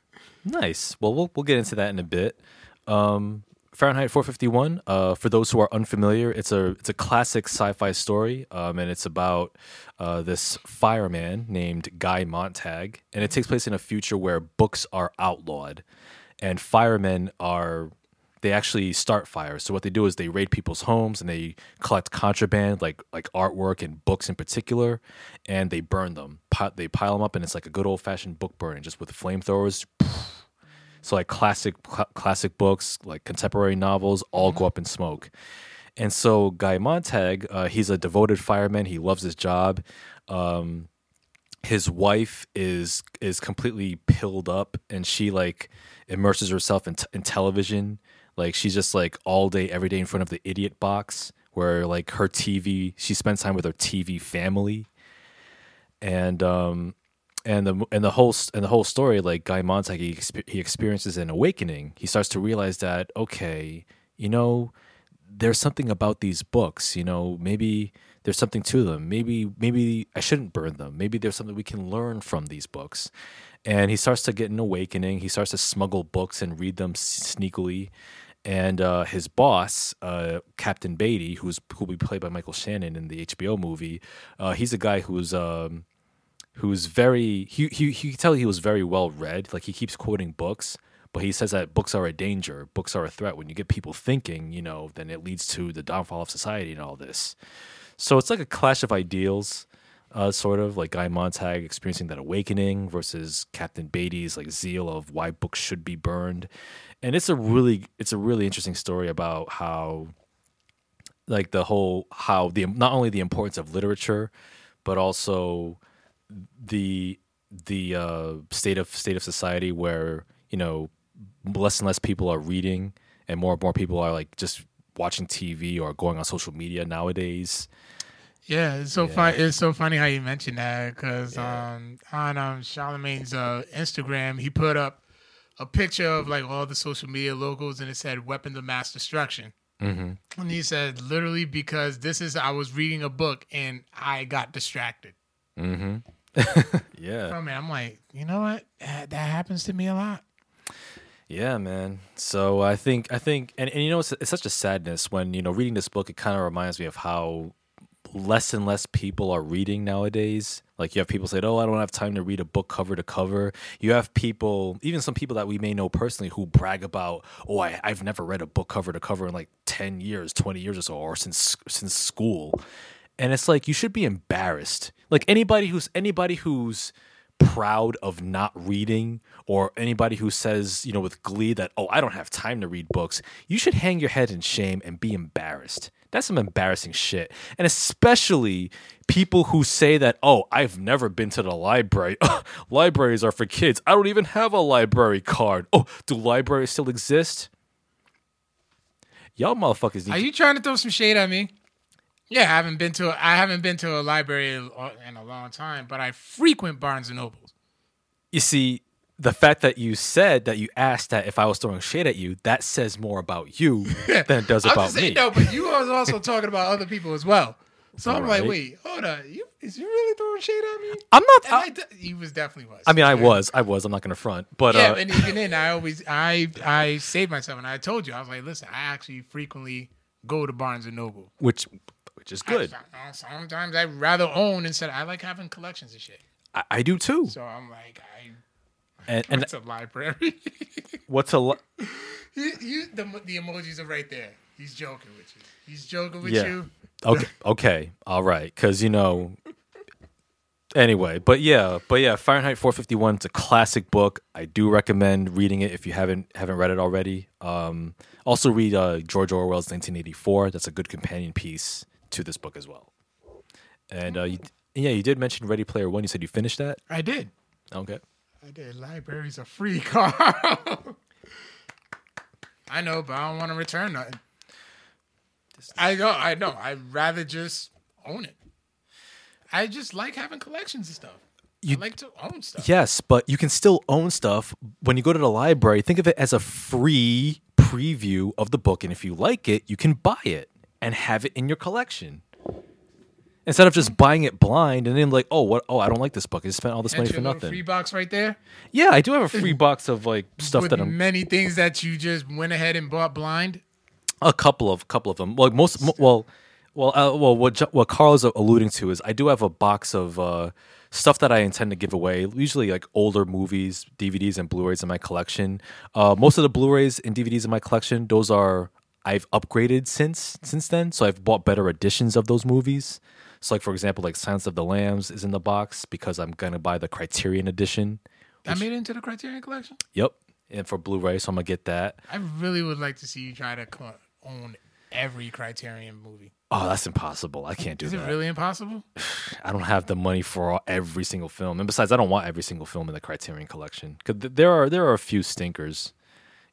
nice. Well, we'll we'll get into that in a bit. Um, Fahrenheit 451. Uh, for those who are unfamiliar, it's a it's a classic sci-fi story, um, and it's about uh, this fireman named Guy Montag, and it takes place in a future where books are outlawed, and firemen are they actually start fires. So what they do is they raid people's homes and they collect contraband, like like artwork and books in particular, and they burn them. They pile them up, and it's like a good old fashioned book burning, just with flamethrowers. So like classic cl- classic books, like contemporary novels, all go up in smoke. And so Guy Montag, uh, he's a devoted fireman. He loves his job. Um, his wife is is completely pilled up, and she like immerses herself in, t- in television. Like she's just like all day, every day in front of the idiot box, where like her TV, she spends time with her TV family, and um, and the and the whole and the whole story, like Guy Montag, he, he experiences an awakening. He starts to realize that okay, you know, there's something about these books. You know, maybe there's something to them. Maybe maybe I shouldn't burn them. Maybe there's something we can learn from these books. And he starts to get an awakening. He starts to smuggle books and read them sneakily. And uh, his boss, uh, Captain Beatty, who's who will be played by Michael Shannon in the HBO movie, uh, he's a guy who's um, who's very he he he can tell he was very well read. Like he keeps quoting books, but he says that books are a danger, books are a threat. When you get people thinking, you know, then it leads to the downfall of society and all this. So it's like a clash of ideals, uh, sort of like Guy Montag experiencing that awakening versus Captain Beatty's like zeal of why books should be burned, and it's a really it's a really interesting story about how like the whole how the not only the importance of literature, but also the the uh, state of state of society where you know less and less people are reading and more and more people are like just watching TV or going on social media nowadays. Yeah, it's so Yeah. fun. It's so funny how you mentioned that because um, on um, Charlamagne's uh, Instagram, he put up a picture of like all the social media logos, and it said "Weapons of Mass Destruction." Mm-hmm. And he said, literally, because this is I was reading a book and I got distracted Mm-hmm. yeah. Oh, from it. I'm like, you know what? That, that happens to me a lot. Yeah, man. So I think I think and, and you know it's, it's such a sadness when you know reading this book it kind of reminds me of how less and less people are reading nowadays. Like you have people say, "Oh, I don't have time to read a book cover to cover." You have people, even some people that we may know personally, who brag about, "Oh, I, I've never read a book cover to cover in like ten years, twenty years or so, or since since school." And it's like you should be embarrassed. Like anybody who's anybody who's proud of not reading or anybody who says, you know, with glee that, oh, I don't have time to read books, you should hang your head in shame and be embarrassed. That's some embarrassing shit. And especially people who say that, oh, I've never been to the library. Oh, libraries are for kids. I don't even have a library card. Oh, do libraries still exist? Y'all motherfuckers need Are you trying to throw some shade at me? Yeah, I haven't been to a, I haven't been to a library in a long time, but I frequent Barnes and Nobles. You see, the fact that you said that you asked that if I was throwing shade at you, that says more about you than it does about saying, me. no, but you was also talking about other people as well. So I'm like, wait, hold on, you is you really throwing shade at me? I'm not. I, I de- he was definitely was. I mean, I was, I was. I'm not gonna front, but Yeah, uh, and even then, I always I I saved myself, and I told you I was like, listen, I actually frequently go to Barnes and Noble. which, which is good. I- sometimes I'd rather own instead. I like having collections of shit. I, I do too. So I'm like, I And and it's a library. what's a li- you, you, the the emojis are right there. He's joking with you. He's joking with Yeah. you. okay, okay, all right, because you know. Anyway, but yeah, but yeah, Fahrenheit 451. It's a classic book. I do recommend reading it if you haven't haven't read it already. Um, also read uh, George Orwell's 1984. That's a good companion piece to this book as well. And uh, you, yeah, you did mention Ready Player One. You said you finished that. I did. Okay. I did. Libraries are free, Carl. I know, but I don't want to return nothing. I know. I know. I'd rather just own it. I just like having collections and stuff. You- I like to own stuff. Yes, but you can still own stuff when you go to the library. Think of it as a free preview of the book, and if you like it, you can buy it and have it in your collection. Instead of just buying it blind and then like, oh, what? Oh, I don't like this book. I just spent all this money for nothing. free box right there yeah, I do have a free box of like stuff with that I'm many things that you just went ahead and bought blind. a couple of couple of them. Well, most mo- well, well, uh, well. What what Carl is alluding to is I do have a box of uh, stuff that I intend to give away. Usually, like older movies, DVDs, and Blu-rays in my collection. Uh, most of the Blu-rays and DVDs in my collection, those are I've upgraded since since then. So I've bought better editions of those movies. So, like for example, like Silence of the Lambs is in the box because I'm gonna buy the Criterion edition. That made it into the Criterion Collection. Yep, and for Blu-ray, so I'm gonna get that. I really would like to see you try to own every Criterion movie. Oh, that's impossible. I can't do Is that. it really impossible? I don't have the money for all, every single film, and besides, I don't want every single film in the Criterion Collection because th- there are there are a few stinkers,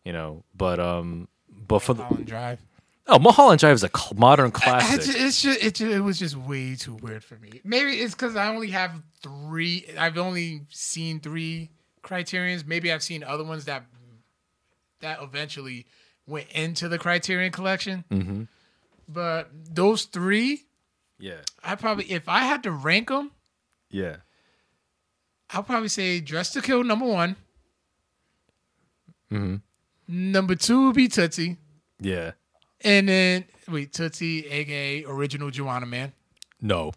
you know. But um, but for the Holland Drive. oh, Mulholland Drive is a modern classic. ju- it's just, it, ju- it was just way too weird for me. Maybe it's because I only have three. I've only seen three Criterions. Maybe I've seen other ones that that eventually went into the Criterion collection. Mhm. But those three, yeah, I probably if I had to rank them, yeah, I'll probably say Dressed to Kill number one. hmm Number two would be Tootsie, yeah. and then wait Tootsie, aka original Juwanna Mann. No,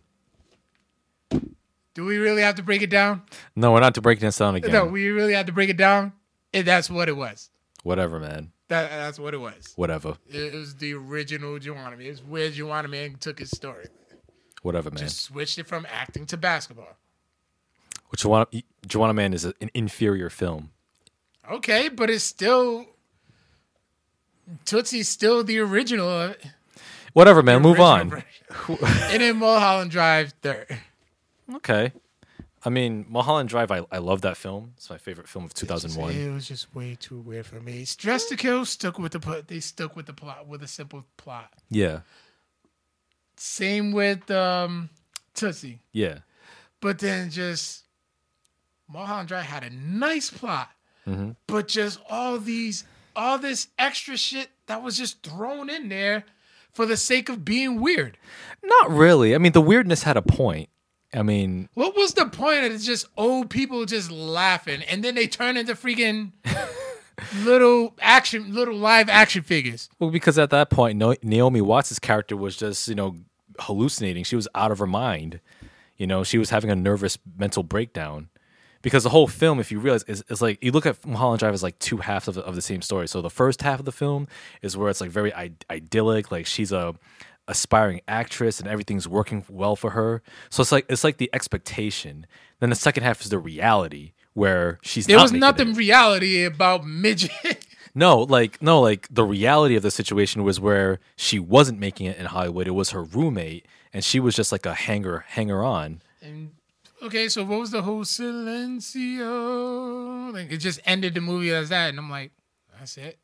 Do we really have to break it down? no, we're not to break this down again. No, we really have to break it down. And that's what it was. Whatever, man. That that's what it was. Whatever, It was the original Juwanna Mann. It's where Juwanna Mann took his story. whatever, man. Just switched it from acting to basketball. Which Juwanna, Juwanna Mann is an inferior film. Okay, but it's still Tootsie's still the original. Whatever, man. Move on. and then Mulholland Drive third. Okay. I mean, Mulholland Drive. I, I love that film. It's my favorite film of 2001. It was just way too weird for me. Dressed to Kill stuck with the pl- they stuck with the plot with a simple plot. Yeah, Same with um, Tootsie. yeah. But then just Mulholland Drive had a nice plot, but just all these, all this extra shit that was just thrown in there for the sake of being weird. Not really. I mean, the weirdness had a point. I mean, What was the point of just old people just laughing and then they turn into freaking little action, little live action figures? well, because at that point, Naomi Watts' character was just, you know, hallucinating. She was out of her mind. You know, she was having a nervous mental breakdown. Because the whole film, if you realize, is, is like you look at Mulholland Drive as like two halves of, of the same story. So the first half of the film is where it's like very I- idyllic, like she's a aspiring actress and everything's working well for her. So it's like it's like the expectation. Then the second half is the reality where she's There not was nothing it. reality about midget. No, like no, like the reality of the situation was where she wasn't making it in Hollywood. It was her roommate, and she was just like a hanger hanger on. and okay, so what was the whole silencio? Like it just ended the movie as that, and I'm like, that's it.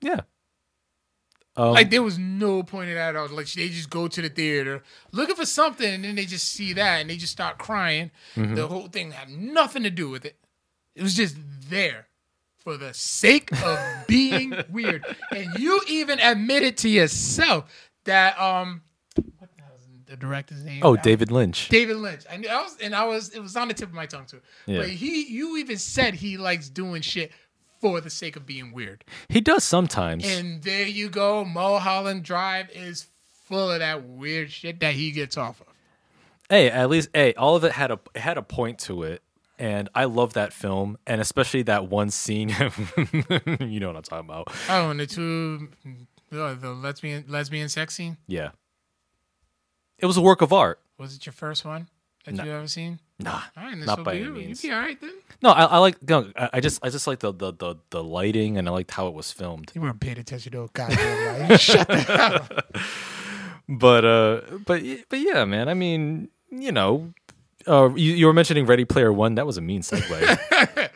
Yeah. Um, Like there was no point in that at all. Like they just go to the theater looking for something, and then they just see that, and they just start crying. Mm-hmm. The whole thing had nothing to do with it. It was just there for the sake of being weird. And you even admitted to yourself that um, the hell is the director's name? oh, David Lynch. David Lynch. I, knew, I was, and I was, it was on the tip of my tongue too. Yeah. But he, you even said he likes doing shit for the sake of being weird. He does sometimes. And there you go. Mulholland Drive is full of that weird shit that he gets off of. hey, at least hey, all of it had a it had a point to it, and I love that film, and especially that one scene. you know what I'm talking about? Oh, and the two, the, the lesbian lesbian sex scene. Yeah. It was a work of art. Was it your first one that No. you ever seen? Nah, All right, then not so by be any you. means. You be all right then. No, I, I like. No, I, I just, I just like the, the the the lighting, and I liked how it was filmed. You weren't paying attention to a goddamn life. Shut the hell up. But uh, but y- but yeah, man. I mean, you know, uh, you, you were mentioning Ready Player One. That was a mean segue.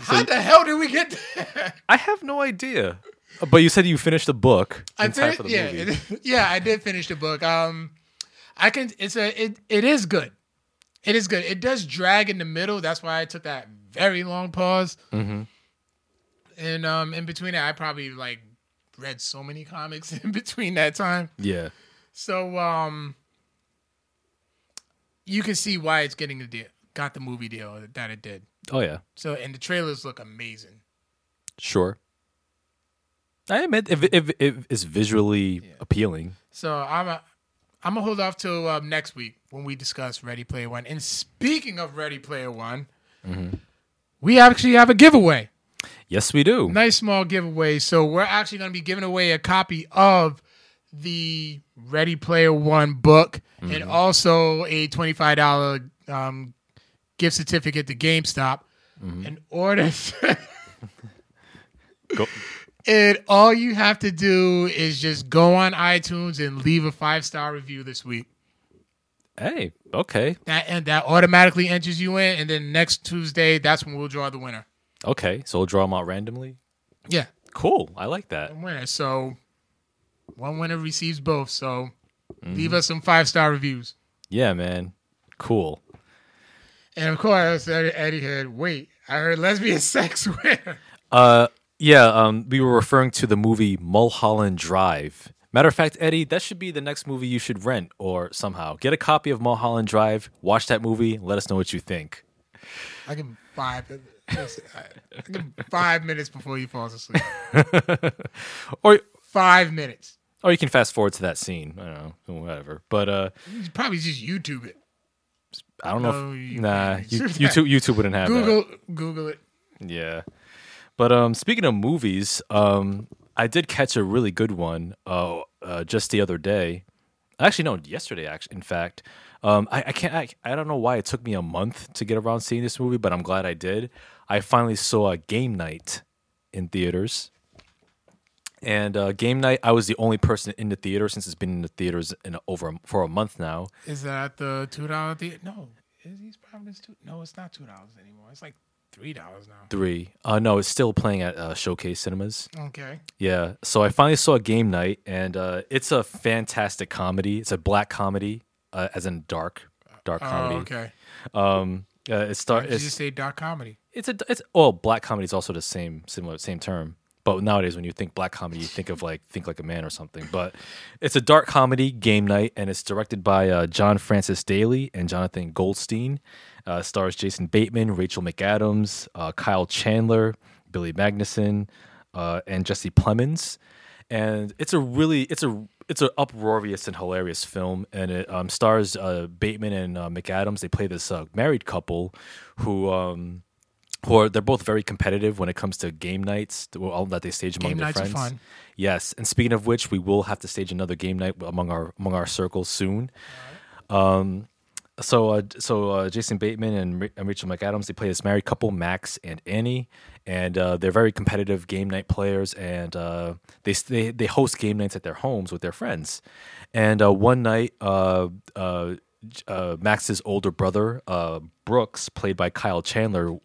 How the hell did we get there? I have no idea. But you said you finished the book in I time for the yeah, movie. yeah, I did finish the book. Um, I can. It's a. It. It is good. It is good. It does drag in the middle. That's why I took that very long pause. Mm-hmm. And um, in between that, I probably like read so many comics in between that time. Yeah. So um, you can see why it's getting the deal. Got the movie deal that it did. Oh yeah. So and the trailers look amazing. Sure. I admit if if, if it's visually appealing. So I'm a, I'm gonna hold off till um, next week when we discuss Ready Player One. And speaking of Ready Player One, we actually have a giveaway. Yes, we do. Nice small giveaway. So we're actually gonna be giving away a copy of the Ready Player One book and also a twenty five dollar um, gift certificate to GameStop. In order. To- Go- And all you have to do is just go on iTunes and leave a five star review this week. Hey, okay, That and that automatically enters you in, and then next Tuesday, that's when we'll draw the winner. okay. So we'll draw them out randomly. Yeah, Cool. I like that. winner. So one winner receives both. So leave us some five star reviews. Yeah, man. Cool. And of course, Eddie Eddie had wait. I heard lesbian sex winner. Uh, yeah. Um, we were referring to the movie Mulholland Drive. Matter of fact, Eddie, that should be the next movie you should rent or somehow get a copy of Mulholland Drive. Watch that movie. Let us know what you think. I him five. I I him five minutes before he falls asleep. Or Five minutes. or you can fast forward to that scene. I don't know, whatever. But uh, You probably just YouTube it. I don't know. No, if, you nah, you, YouTube YouTube wouldn't have that. Google Google it. Yeah. But um speaking of movies, um I did catch a really good one uh, uh just the other day. Actually no, yesterday actually in fact. Um I, I can't I, I don't know why it took me a month to get around seeing this movie, but I'm glad I did. I finally saw a game night in theaters. And uh, game night, I was the only person in the theater since it's been in the theaters in over for a month now. Is that the two dollar theater? No, is these Providence two? No, it's not two dollars anymore. It's like three dollars now. Three, uh, no, it's still playing at uh, Showcase Cinemas. Okay. Yeah. So I finally saw Game Night, and uh, it's a fantastic comedy. It's a black comedy, uh, as in dark, dark Oh, comedy. okay. Um, uh, it start. Did you say dark comedy? it's a it's oh black comedy is also the same similar same term. But nowadays, when you think black comedy, you think of like think like a man or something. But it's a dark comedy game night, and it's directed by uh, John Francis Daly and Jonathan Goldstein. Uh, stars Jason Bateman, Rachel McAdams, uh, Kyle Chandler, Billy Magnuson, uh, and Jesse Plemons. And it's a really it's a it's an uproarious and hilarious film, and it um, stars uh, Bateman and uh, McAdams. They play this uh, married couple who um, who are they're both very competitive when it comes to game nights all that they stage among Game their friends. fun. Yes, and speaking of which, we will have to stage another game night among our among our circles soon. Um, so uh, so uh, Jason Bateman and, and Rachel McAdams they play this married couple, Max and Annie, and uh, they're very competitive game night players, and uh, they they they host game nights at their homes with their friends. And uh, one night, uh, Max's older brother Brooks, played by Kyle Chandler,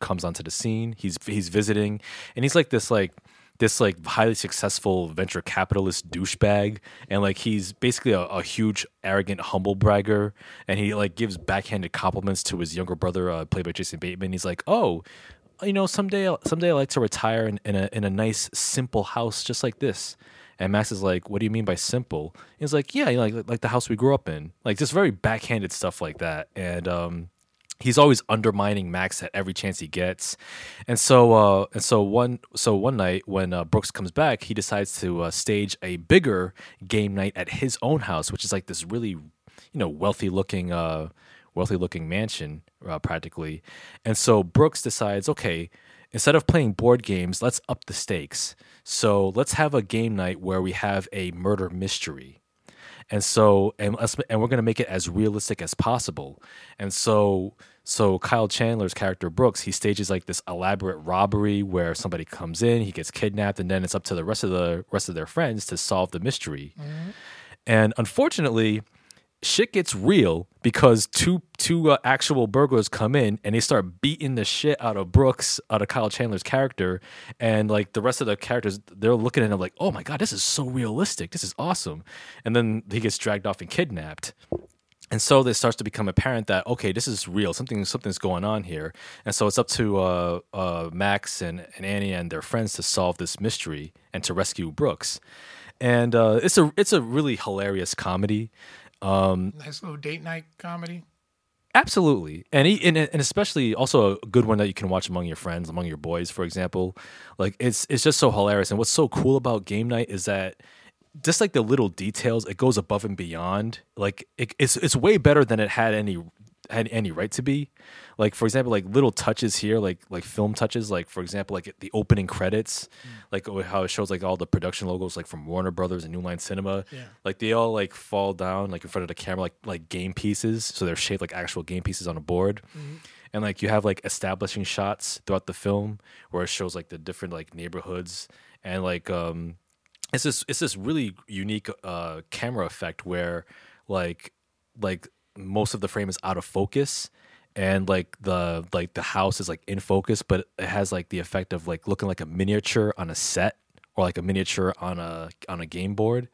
comes onto the scene. He's he's visiting, and he's like this like this like highly successful venture capitalist douchebag and like he's basically a, a huge arrogant humble bragger and he like gives backhanded compliments to his younger brother uh, played by jason bateman he's like oh you know someday someday i like to retire in, in a in a nice simple house just like this and Max is like, "What do you mean by simple?" He's like, "Yeah, you know, like like the house we grew up in, like just very backhanded stuff like that." And um, he's always undermining Max at every chance he gets. And so uh and so one so one night when uh, Brooks comes back, he decides to uh, stage a bigger game night at his own house, which is like this really you know wealthy looking uh wealthy looking mansion uh, practically. And so Brooks decides, okay, instead of playing board games, let's up the stakes. So let's have a game night where we have a murder mystery and so and and we're going to make it as realistic as possible and so so Kyle Chandler's character Brooks he stages like this elaborate robbery where somebody comes in he gets kidnapped and then it's up to the rest of the rest of their friends to solve the mystery. And unfortunately shit gets real because two two uh, actual burglars come in and they start beating the shit out of Brooks out of Kyle Chandler's character. And like the rest of the characters they're looking at him like oh my god this is so realistic. This is awesome. And then he gets dragged off and kidnapped and so it starts to become apparent that okay, this is real. Something something's going on here. And so it's up to uh, uh, Max and, and Annie and their friends to solve this mystery and to rescue Brooks. And uh, it's a it's a really hilarious comedy. Nice little date night comedy. Absolutely, and, he, and and especially also a good one that you can watch among your friends, among your boys, for example. Like it's it's just so hilarious, and what's so cool about game night is that just like the little details, it goes above and beyond. Like it, it's it's way better than it had any had any right to be. Like for example, like little touches here, like like film touches, like for example, like the opening credits, like how it shows like all the production logos, like from Warner Brothers and New Line Cinema. Yeah. Like they all like fall down like in front of the camera, like like game pieces. So they're shaped like actual game pieces on a board. And like you have like establishing shots throughout the film where it shows like the different like neighborhoods and like um it's this it's this really unique uh camera effect where like like most of the frame is out of focus and like the like the house is like in focus but it has like the effect of like looking like a miniature on a set or like a miniature on a on a game board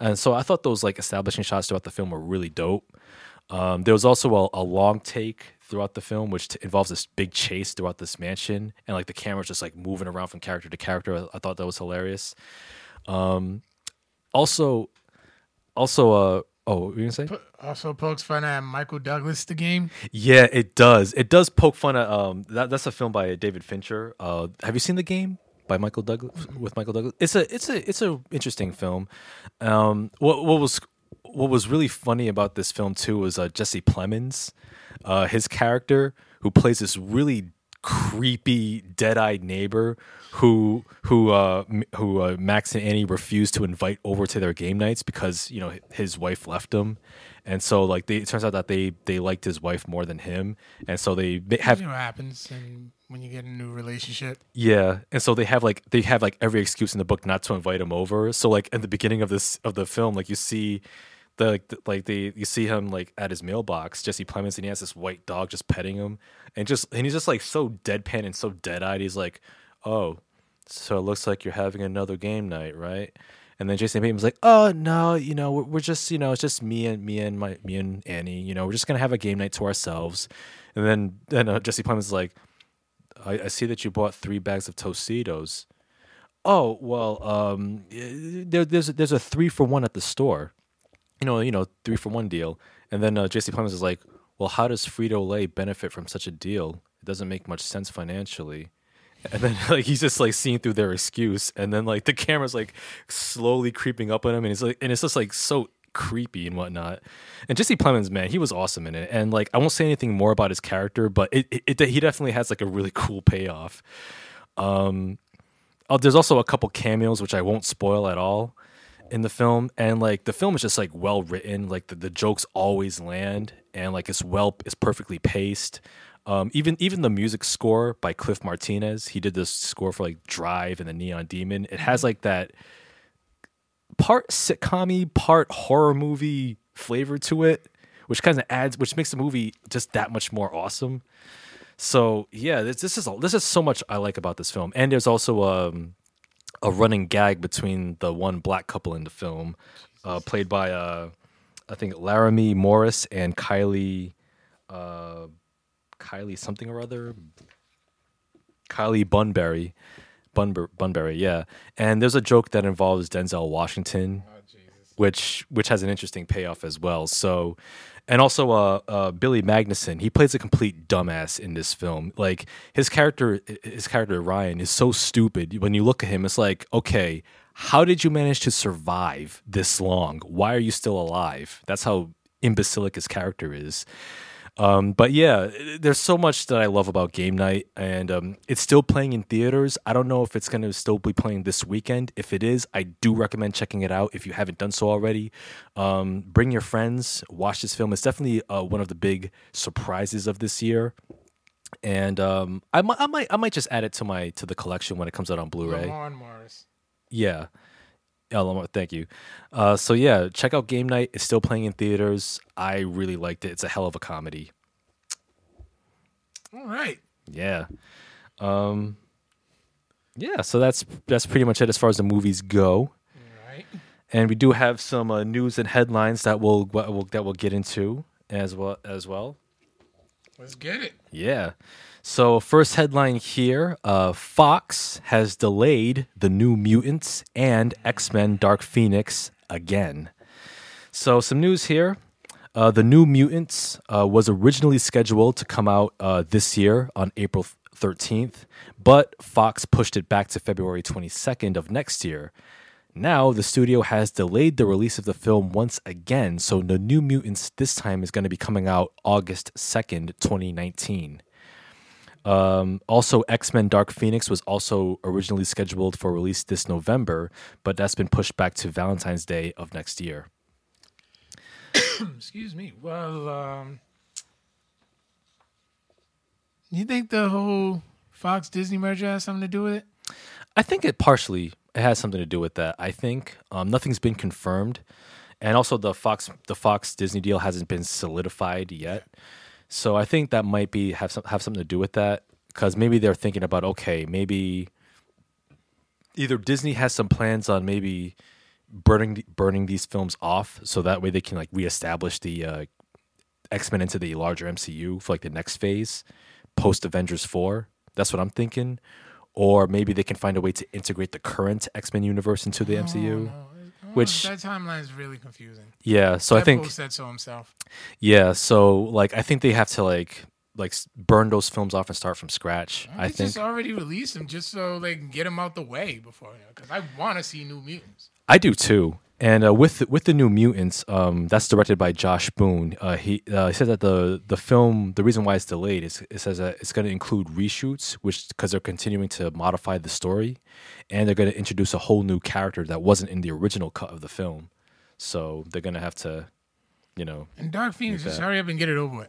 and so i thought those like establishing shots throughout the film were really dope um, there was also a, a long take throughout the film, which t- involves this big chase throughout this mansion, and like the camera's just like moving around from character to character. I, I thought that was hilarious. Um, also, also, uh, oh, what were you gonna say? Also pokes fun at Michael Douglas the game. Yeah, it does. It does poke fun at um. That, that's a film by David Fincher. Uh, have you seen the game by Michael Douglas with Michael Douglas? It's a it's a it's a interesting film. Um, what what was what was really funny about this film too was uh, Jesse Plemons, uh, his character who plays this really creepy dead-eyed neighbor who who uh who uh, Max and Annie refused to invite over to their game nights because you know his wife left him and so like they, it turns out that they they liked his wife more than him and so they they have You know what happens and when you get a new relationship. yeah, and so they have like they have like every excuse in the book not to invite him over. So like at the beginning of this of the film, like you see the like, the- you see him like at his mailbox, Jesse Plemons, and he has this white dog just petting him, and just and he's just like so deadpan and so dead eyed. He's like, oh, so it looks like you're having another game night, right? And then Jason Bateman's like, "Oh no, you know, we're, we're just, you know, it's just me and me and my me and Annie. You know, we're just gonna have a game night to ourselves." And then then uh, Jesse Plemons is like, I, I see that you bought three bags of Tostitos. Oh well, um, eh, there, there's there's a three for one at the store. You know, you know, three for one deal. And then uh, JC is like, "Well, how does Frito Lay benefit from such a deal? It doesn't make much sense financially." And then like he's just like seeing through their excuse, and then like the camera's like slowly creeping up on him, and it's like, and it's just like so creepy and whatnot. And Jesse Plemons, man, he was awesome in it. And like, I won't say anything more about his character, but it, it, it he definitely has like a really cool payoff. Um, oh, there's also a couple cameos which I won't spoil at all in the film, and like the film is just like well written. Like the, the jokes always land, and like it's well, it's perfectly paced. Um, even even the music score by Cliff Martinez, he did this score for like Drive and the Neon Demon. It has like that part sitcom part horror movie flavor to it, which kind of adds, which makes the movie just that much more awesome. So yeah, this, this is this is so much I like about this film, and there's also um, a running gag between the one black couple in the film, uh, played by uh, I think Laramie Morris and Kylie, uh, Kylie something or other, Kylie Bunbury, Bunbury, Bunbury, yeah. And there's a joke that involves Denzel Washington, which which has an interesting payoff as well. So, and also uh, uh, Billy Magnuson, he plays a complete dumbass in this film. Like his character, his character Ryan is so stupid. When you look at him, it's like, okay, how did you manage to survive this long? Why are you still alive? That's how imbecilic his character is. Um, but yeah, there's so much that I love about Game Night, and um, it's still playing in theaters. I don't know if it's going to still be playing this weekend. If it is, I do recommend checking it out if you haven't done so already. Um, bring your friends, watch this film. It's definitely uh, one of the big surprises of this year, and um, I, might, I might, I might just add it to my to the collection when it comes out on Blu-ray. Lamorne Morris. Yeah. Yeah, thank you. Uh, so yeah, check out Game Night. It's still playing in theaters. I really liked it. It's a hell of a comedy. All right. Yeah. Um, yeah, so that's that's pretty much it as far as the movies go. All right. And we do have some uh, news and headlines that we'll, we'll that we'll get into as well as well. Let's get it. Yeah. So first headline here: uh, Fox has delayed the New Mutants and X Men: Dark Phoenix again. So some news here: uh, the New Mutants uh, was originally scheduled to come out uh, this year on April thirteenth, but Fox pushed it back to February twenty second of next year. Now the studio has delayed the release of the film once again, so the New Mutants this time is going to be coming out August second, twenty nineteen. Um, also, X Men Dark Phoenix was also originally scheduled for release this November, but that's been pushed back to Valentine's Day of next year. Excuse me. Well, um, you think the whole Fox Disney merger has something to do with it? I think it partially it has something to do with that. I think um, nothing's been confirmed, and also the Fox the Fox Disney deal hasn't been solidified yet. So I think that might be have some, have something to do with that because maybe they're thinking about okay, maybe either Disney has some plans on maybe burning burning these films off so that way they can like reestablish the uh, X Men into the larger MCU for like the next phase post Avengers four. That's what I'm thinking. Or maybe they can find a way to integrate the current X Men universe into the MCU. Oh, no. Oh, Which- that timeline is really confusing. Yeah, so I think said so himself. yeah, so like I think they have to like like burn those films off and start from scratch. I they think just already released them just so they can get them out the way before. Because I want to see New Mutants. I do too. And uh, with with the New Mutants, um, that's directed by Josh Boone. Uh, he uh, he said that the the film, the reason why it's delayed is it says that it's going to include reshoots, which because they're continuing to modify the story, and they're going to introduce a whole new character that wasn't in the original cut of the film. So they're going to have to, you know, And Dark Phoenix, just hurry up and get it over with.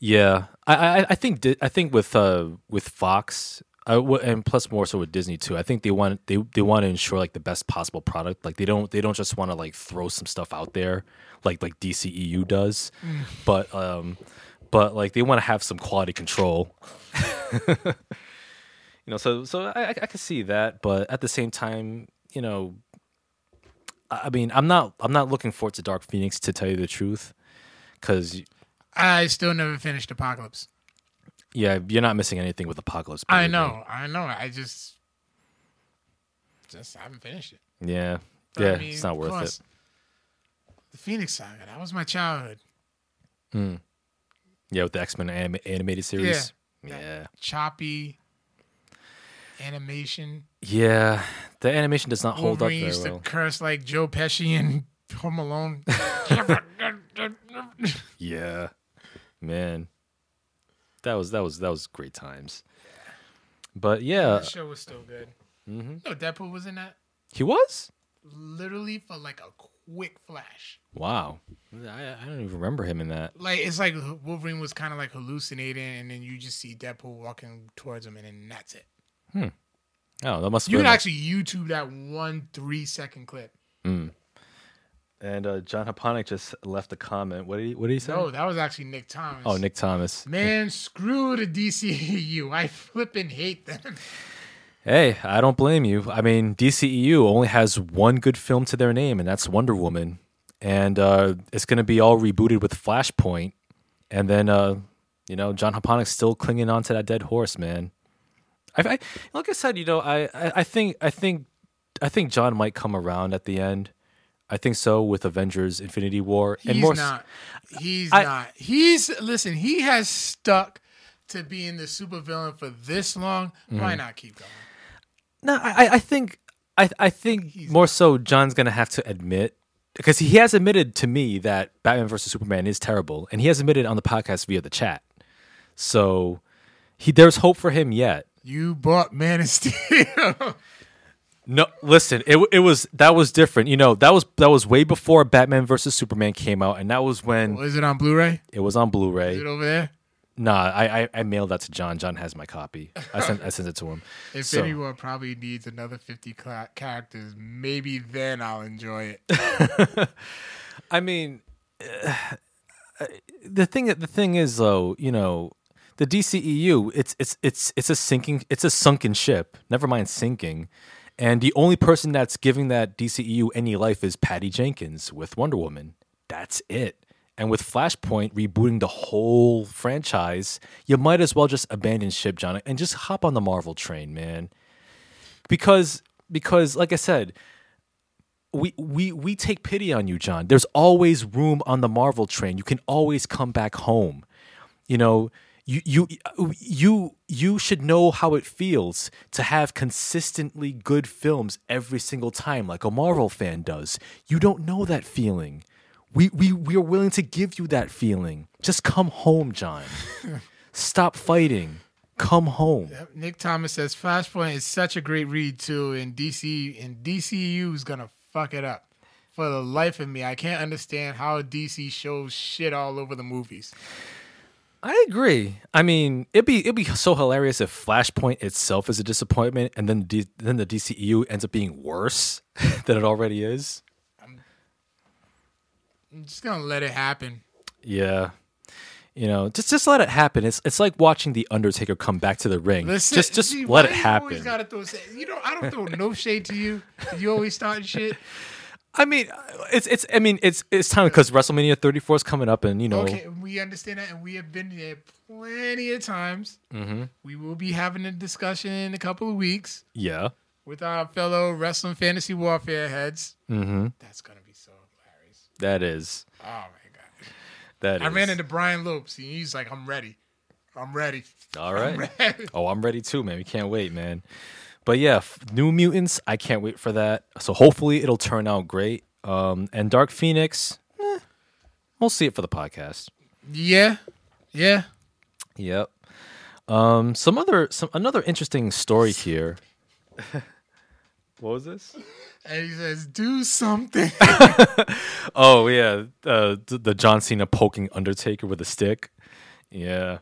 Yeah, I I, I think I think with uh with Fox. I w- and plus more so with Disney too. I think they want they they want to ensure like the best possible product. Like they don't they don't just want to like throw some stuff out there like like DCEU does, but um but like they want to have some quality control. you know, so so I I I can see that, but at the same time, you know, I I mean, I'm not I'm not looking forward to Dark Phoenix to tell you the truth, because I still never finished Apocalypse. Yeah, you're not missing anything with Apocalypse. I know, I know. I just, just haven't finished it. Yeah, But, yeah, I mean, it's not worth plus, The Phoenix Saga. That was my childhood. it. Yeah, with the X Men anim- animated series. Yeah. Yeah. Choppy animation. yeah, The animation does not hold up Wolverine very used well. to curse like Joe Pesci in Home Alone. Yeah, man, that was that was that was great times. But yeah, the show was still good. hmm No, Deadpool was in that he was. literally for like a quick flash. Wow, I, I don't even remember him in that. Like it's like Wolverine was kind of like hallucinating, and then you just see Deadpool walking towards him, and then that's it. Oh, that must You been. can like- actually YouTube that one three second clip. And uh, John Haponic just left a comment. What did he What did he say? No, that was actually Nick Thomas. oh, Nick Thomas. Man, screw the DCEU. I flipping hate them. Hey, I don't blame you. I mean, DCEU only has one good film to their name, and that's Wonder Woman. And uh, it's going to be all rebooted with Flashpoint. And then, uh, you know, John Haponic's still clinging on to that dead horse, man. I, I like I said, you know, I, I, I think, I think, I think John might come around at the end. I think so with Avengers: Infinity War, He's and more. not. He's I- not. He's listen. He has stuck to being the supervillain for this long. Mm-hmm. Why not keep going? No, I, I- think I, I think more so John's gonna have to admit because he has admitted to me that Batman versus Superman is terrible, and he has admitted on the podcast via the chat. So he there's hope for him yet. You bought Man of Steel. No, listen, it it was that was different. You know that was that was way before Batman versus Superman came out, and that was when Was it on Blu-ray? it was on Blu-ray. Is it over there? Nah, I, I I mailed that to John. John has my copy. I sent I sent it to him. If So- anyone probably needs another fifty cla characters, maybe then I'll enjoy it. I mean, uh, the thing the thing is though, you know, the DCEU, it's it's it's it's a sinking, it's a sunken ship. Never mind sinking. And the only person that's giving that DCEU any life is Patty Jenkins with Wonder Woman. That's it. And with Flashpoint rebooting the whole franchise, you might as well just abandon ship, John, and just hop on the Marvel train, man. Because because like I said, we we we take pity on you, John. There's always room on the Marvel train. You can always come back home. You know, you you uh, you you should know how it feels to have consistently good films every single time like a Marvel fan does. You don't know that feeling. We we we are willing to give you that feeling. Just come home, John. Stop fighting. Come home. Nick Thomas says Flashpoint is such a great read too, and DC and DCU is gonna fuck it up. For the life of me, I can't understand how DC shows shit all over the movies. I agree. I mean, it'd be it'd be so hilarious if Flashpoint itself is a disappointment, and then D, then the DCEU ends up being worse than it already is. I'm just gonna let it happen. Yeah, you know, just just let it happen. It's it's like watching the Undertaker come back to the ring. Listen, just just see, let it you happen. Always throw. You know, I don't throw no shade to you. You always starting shit. I mean, it's it's. I mean, it's it's time because WrestleMania 34 is coming up, and you know, Okay, we understand that, and we have been there plenty of times. Mm-hmm. We will be having a discussion in a couple of weeks yeah. with our fellow wrestling fantasy warfare heads. Mm-hmm. That's gonna be so hilarious. That is Oh my god! that I is. ran into Brian Lopes, and he's like, "I'm ready. I'm ready." All right. ready. Oh, I'm ready too, man. We can't wait, man. But yeah, New Mutants, I can't wait for that. So hopefully it'll turn out great. Um, and Dark Phoenix, eh, we'll see it for the podcast. Yeah, yeah. Yep. Um, some other, some another interesting story here. what was this? And he says, "Do something." Oh yeah, uh, the, the John Cena poking Undertaker with a stick. Yeah,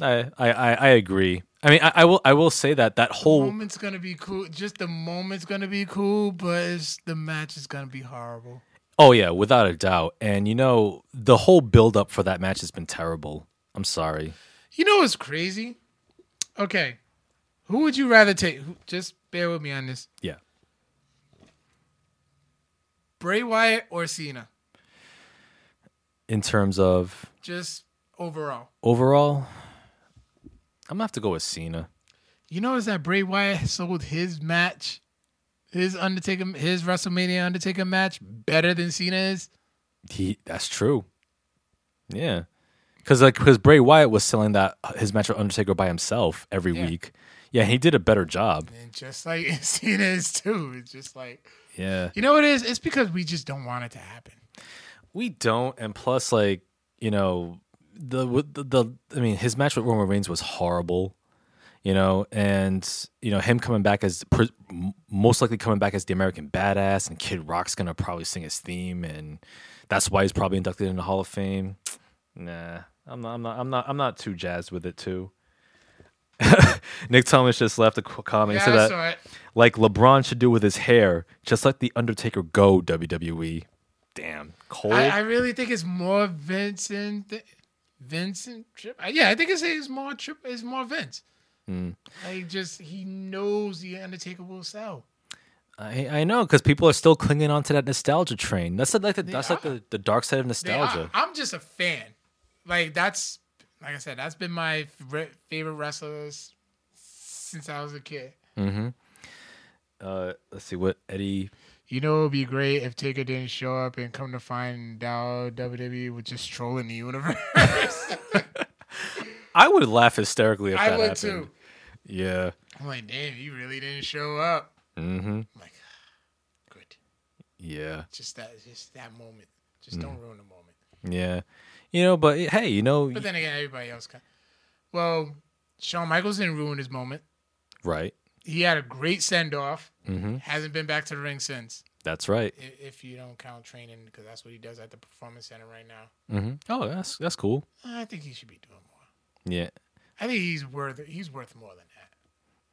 I I I, I agree. I mean, I, I will I will say that that the whole moment's gonna be cool. Just the moment's gonna be cool, but it's, the match is gonna be horrible. Oh yeah, without a doubt. And you know, the whole build up for that match has been terrible. I'm sorry. You know what's crazy? Okay, who would you rather take? Just bear with me on this: Yeah. Bray Wyatt or Cena? In terms of Just overall. overall, I'm gonna have to go with Cena. You notice that Bray Wyatt sold his match, his Undertaker, his WrestleMania Undertaker match better than Cena is. He that's true. Yeah, because like because Bray Wyatt was selling that his match with Undertaker by himself every Yeah. week. Yeah, he did a better job. And just like Cena is too. It's just like Yeah, you know what it is? It's because we just don't want it to happen. we don't, and plus, like you know, the the, the I mean, his match with Roman Reigns was horrible. You know, and you know him coming back as most likely coming back as the American Badass, and Kid Rock's gonna probably sing his theme, and that's why he's probably inducted in the Hall of Fame. Nah, I'm not. I'm not. I'm not. I'm not too jazzed with it too. Nick Thomas just left a comment. Yeah, he said I that like LeBron should do with his hair, just let the Undertaker go. WWE. Damn, cold. I, I really think it's more Vincent. Vincent, Trip. Yeah, I think it's, it's more Trip. It's more Vince. Hmm. Like just he knows the Undertaker will sell. I, I know because people are still clinging on to that nostalgia train. That's like the, that's like the, the dark side of nostalgia. I, am just a fan. Like that's like I said, that's been my favorite wrestlers since I was a kid. uh, let's see what Eddie. You know, it would be great if Taker didn't show up and come to find out WWE was just trolling the universe. I would laugh hysterically if I that would happened. too. Yeah. I'm like, damn, he really didn't show up. Mm-hmm. I'm like, good. Yeah. Just that, just that moment. Just don't ruin the moment. Yeah. You know, but hey, you know, But then again, everybody else can. Well, Shawn Michaels didn't ruin his moment. right? He had a great send off. Mm-hmm. Hasn't been back to the ring since. That's right. If you don't count training, because that's what he does at the performance center right now. Mm-hmm. Oh, that's that's cool. I think he should be doing more. Yeah. I think he's worth he's worth more than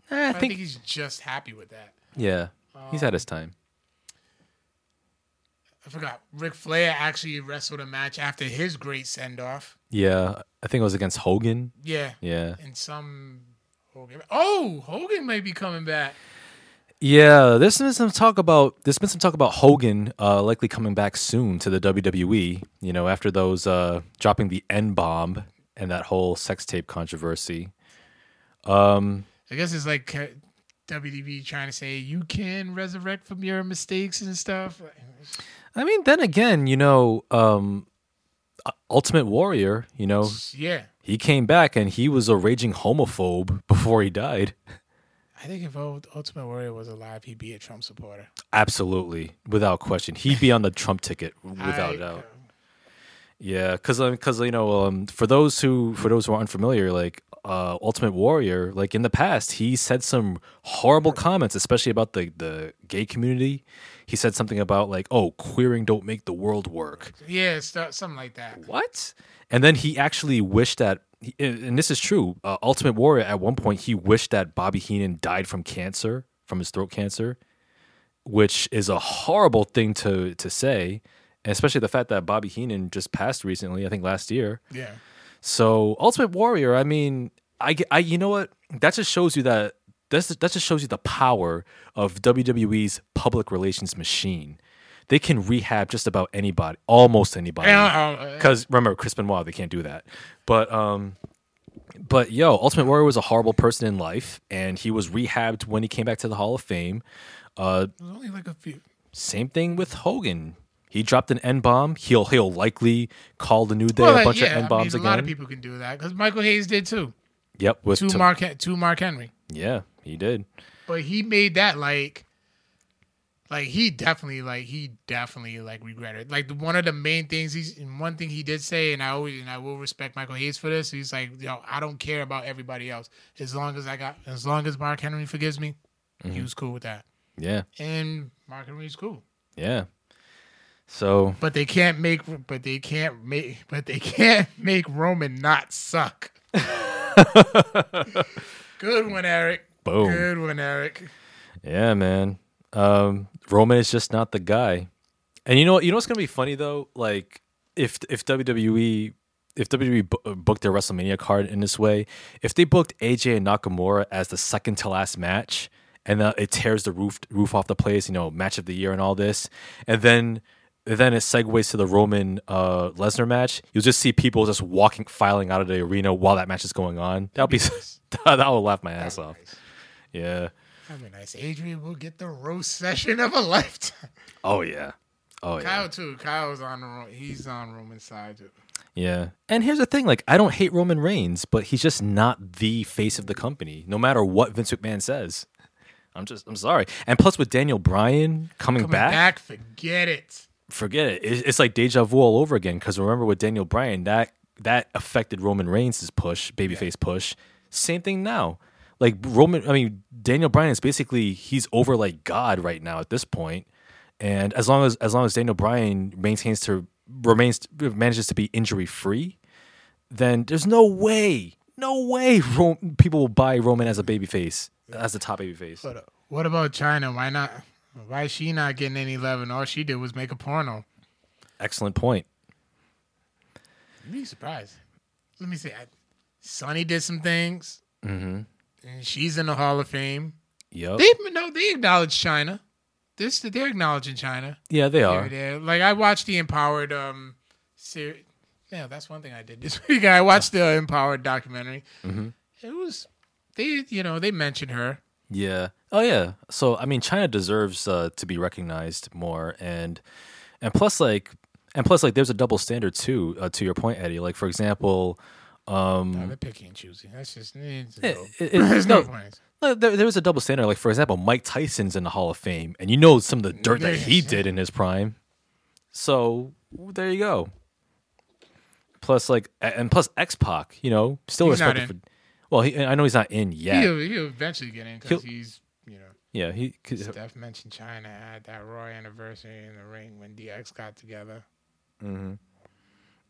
that. I I think. think he's just happy with that. yeah. He's Um, had his time. I forgot. Ric Flair actually wrestled a match after his great send off. Yeah. I think it was against Hogan. Yeah, Yeah. in some Hogan. Oh, Hogan may be coming back. Yeah, there's been some talk about there's been some talk about Hogan uh, likely coming back soon to the WWE. You know, after those uh, dropping the N bomb and that whole sex tape controversy. Um, I guess it's like WWE trying to say you can resurrect from your mistakes and stuff. I mean, then again, you know, um, Ultimate Warrior. You know, Yeah, he came back and he was a raging homophobe before he died. I think if Ultimate Warrior was alive, he'd be a Trump supporter. Absolutely, without question, he'd be on the Trump ticket without I- a doubt. Yeah, because because you know, um, for those who for those who are unfamiliar, like uh, Ultimate Warrior, like in the past, he said some horrible comments, especially about the the gay community. He said something about like, "Oh, queering don't make the world work." Yeah, st- something like that. What? And then he actually wished that, and this is true. Uh, Ultimate Warrior at one point he wished that Bobby Heenan died from cancer, from his throat cancer, which is a horrible thing to to say, and especially the fact that Bobby Heenan just passed recently. I think last year. Yeah. So Ultimate Warrior, I mean, I, I you know what? That just shows you that that's that just shows you the power of WWE's public relations machine. They can rehab just about anybody, almost anybody. Because remember, Chris Benoit, they can't do that. But um, but yo, Ultimate Warrior was a horrible person in life, and he was rehabbed when he came back to the Hall of Fame. Uh, only like a few. same thing with Hogan. He dropped an N bomb. He'll he'll likely call the New Day Well, a bunch yeah, of N bombs mean, again. a lot of people can do that because Michael Hayes did too. Yep, with to- Mark, to Mark Henry, Yeah, he did. but he made that like, like he definitely like he definitely like regretted. Like one of the main things he's and one thing he did say, and I always and I will respect Michael Hayes for this. He's like, yo, I don't care about everybody else as long as I got as long as Mark Henry forgives me. Mm-hmm. He was cool with that, Yeah, and Mark Henry's cool. yeah. So But they can't make. But they can't make. But they can't make Roman not suck. Good one, Eric. Boom. Good one, Eric. yeah, man. Um, Roman is just not the guy. And you know what? You know what's gonna be funny though? Like if if WWE if WWE bu- uh, booked their WrestleMania card in this way, if they booked AJ and Nakamura as the second to last match, and uh, it tears the roof roof off the place, you know, match of the year and all this, and then then it segues to the Roman uh, Lesnar match. You'll just see people just walking, filing out of the arena while that match is going on. That'll be that will laugh my ass off. Nice. Yeah. That'd be nice. Adrian will get the roast session of a lifetime. Oh yeah. Oh yeah. Kyle too. Kyle's on the he's on Roman's side too. Yeah. And here's the thing, like I don't hate Roman Reigns, but he's just not the face of the company, no matter what Vince McMahon says. I'm just I'm sorry. And plus with Daniel Bryan coming, Coming back, back, forget it. forget it. It's, it's like deja vu all over again. Because remember with Daniel Bryan, that that affected Roman Reigns' push, babyface push. Same thing now. Like Roman, I mean Daniel Bryan is basically he's over like God right now at this point. And as long as as long as Daniel Bryan maintains to remains manages to be injury free, then there's no way, no way people will buy Roman as a babyface, as the top babyface. But uh, what about Chyna? Why not? Why is she not getting any love? And all she did was make a porno. Excellent point. You'd be surprised. Let me see. I, Sunny did some things, Mm-hmm. And she's in the Hall of Fame. Yep. They no, they acknowledge Chyna. This they're acknowledging Chyna. yeah, they are. is. Like I watched the Empowered um series. Yeah, that's one thing I did this week. I watched the Empowered documentary. Mhm. It was they, you know, they mentioned her. Yeah. Oh yeah. So I mean, Chyna deserves uh, to be recognized more, and and plus like and plus like there's a double standard too. Uh, to your point, Eddie. Like for example, um, No, they're picky and choosy. That's just it- no, it- it- there's no no, there, there was a double standard. Like for example, Mike Tyson's in the Hall of Fame, and you know some of the dirt that he did in his prime. So there you go. Plus, like, and plus X Pac, you know, still He's respected for. Well, he, I know he's not in yet. He'll, he'll eventually get in because he's, you know, yeah, he. 'cause- Steph mentioned Chyna at that Raw anniversary in the ring when DX got together. yeah.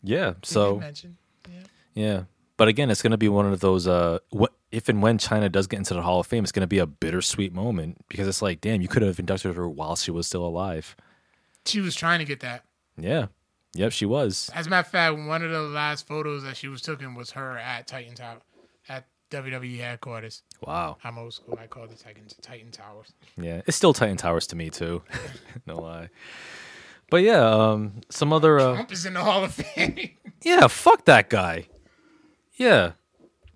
He did So mention, yeah. Yeah. But again, it's going to be one of those. Uh, what if and when Chyna does get into the Hall of Fame, it's going to be a bittersweet moment because it's like, damn, you could have inducted her while she was still alive. she was trying to get that. Yeah. Yep, she was. As a matter of fact, one of the last photos that she was taken was her at Titan Tower, at WWE headquarters. Wow. I'm old school. I call the Titan Titan Towers. Yeah, it's still Titan Towers to me too. no lie. But yeah, um, some other. Uh, Trump is in the Hall of Fame. yeah, fuck that guy. Yeah.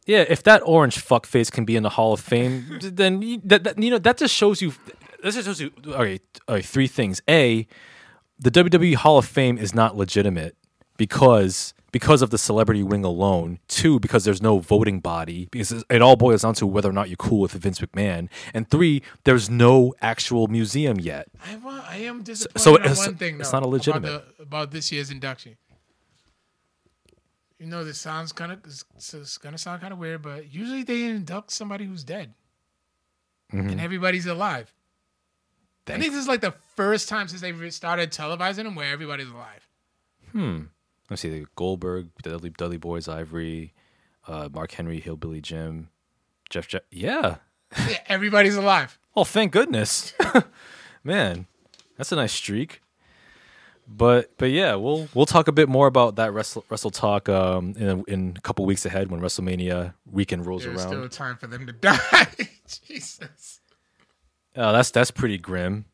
Yeah, if that orange fuckface can be in the Hall of Fame, then you, that, that you know that just shows you. That just shows you. All right, all right. Three things. A, the WWE Hall of Fame is not legitimate because because of the celebrity wing alone. Two, because there's no voting body because it all boils down to whether or not you're cool with Vince McMahon. And three, there's no actual museum yet. I want. I am disappointed so on it's- one thing. it's though, not a legitimate. about, the, about this year's induction. You know, this sounds kind of it's, gonna sound kind of weird, but usually they induct somebody who's dead, and everybody's alive. I think this is like the first time since they started televising them where everybody's alive. Hmm. Let's see. The Goldberg, Dudley, Dudley Boys, Ivory, uh, Mark Henry, Hillbilly Jim, Jeff. Je- yeah. Yeah, everybody's alive. Oh, thank goodness, man. That's a nice streak. But but yeah, we'll we'll talk a bit more about that Wrestle Wrestle Talk um, in a, in a couple weeks ahead when WrestleMania weekend rolls There's around. still time for them to die. Jesus. Oh, that's that's pretty grim.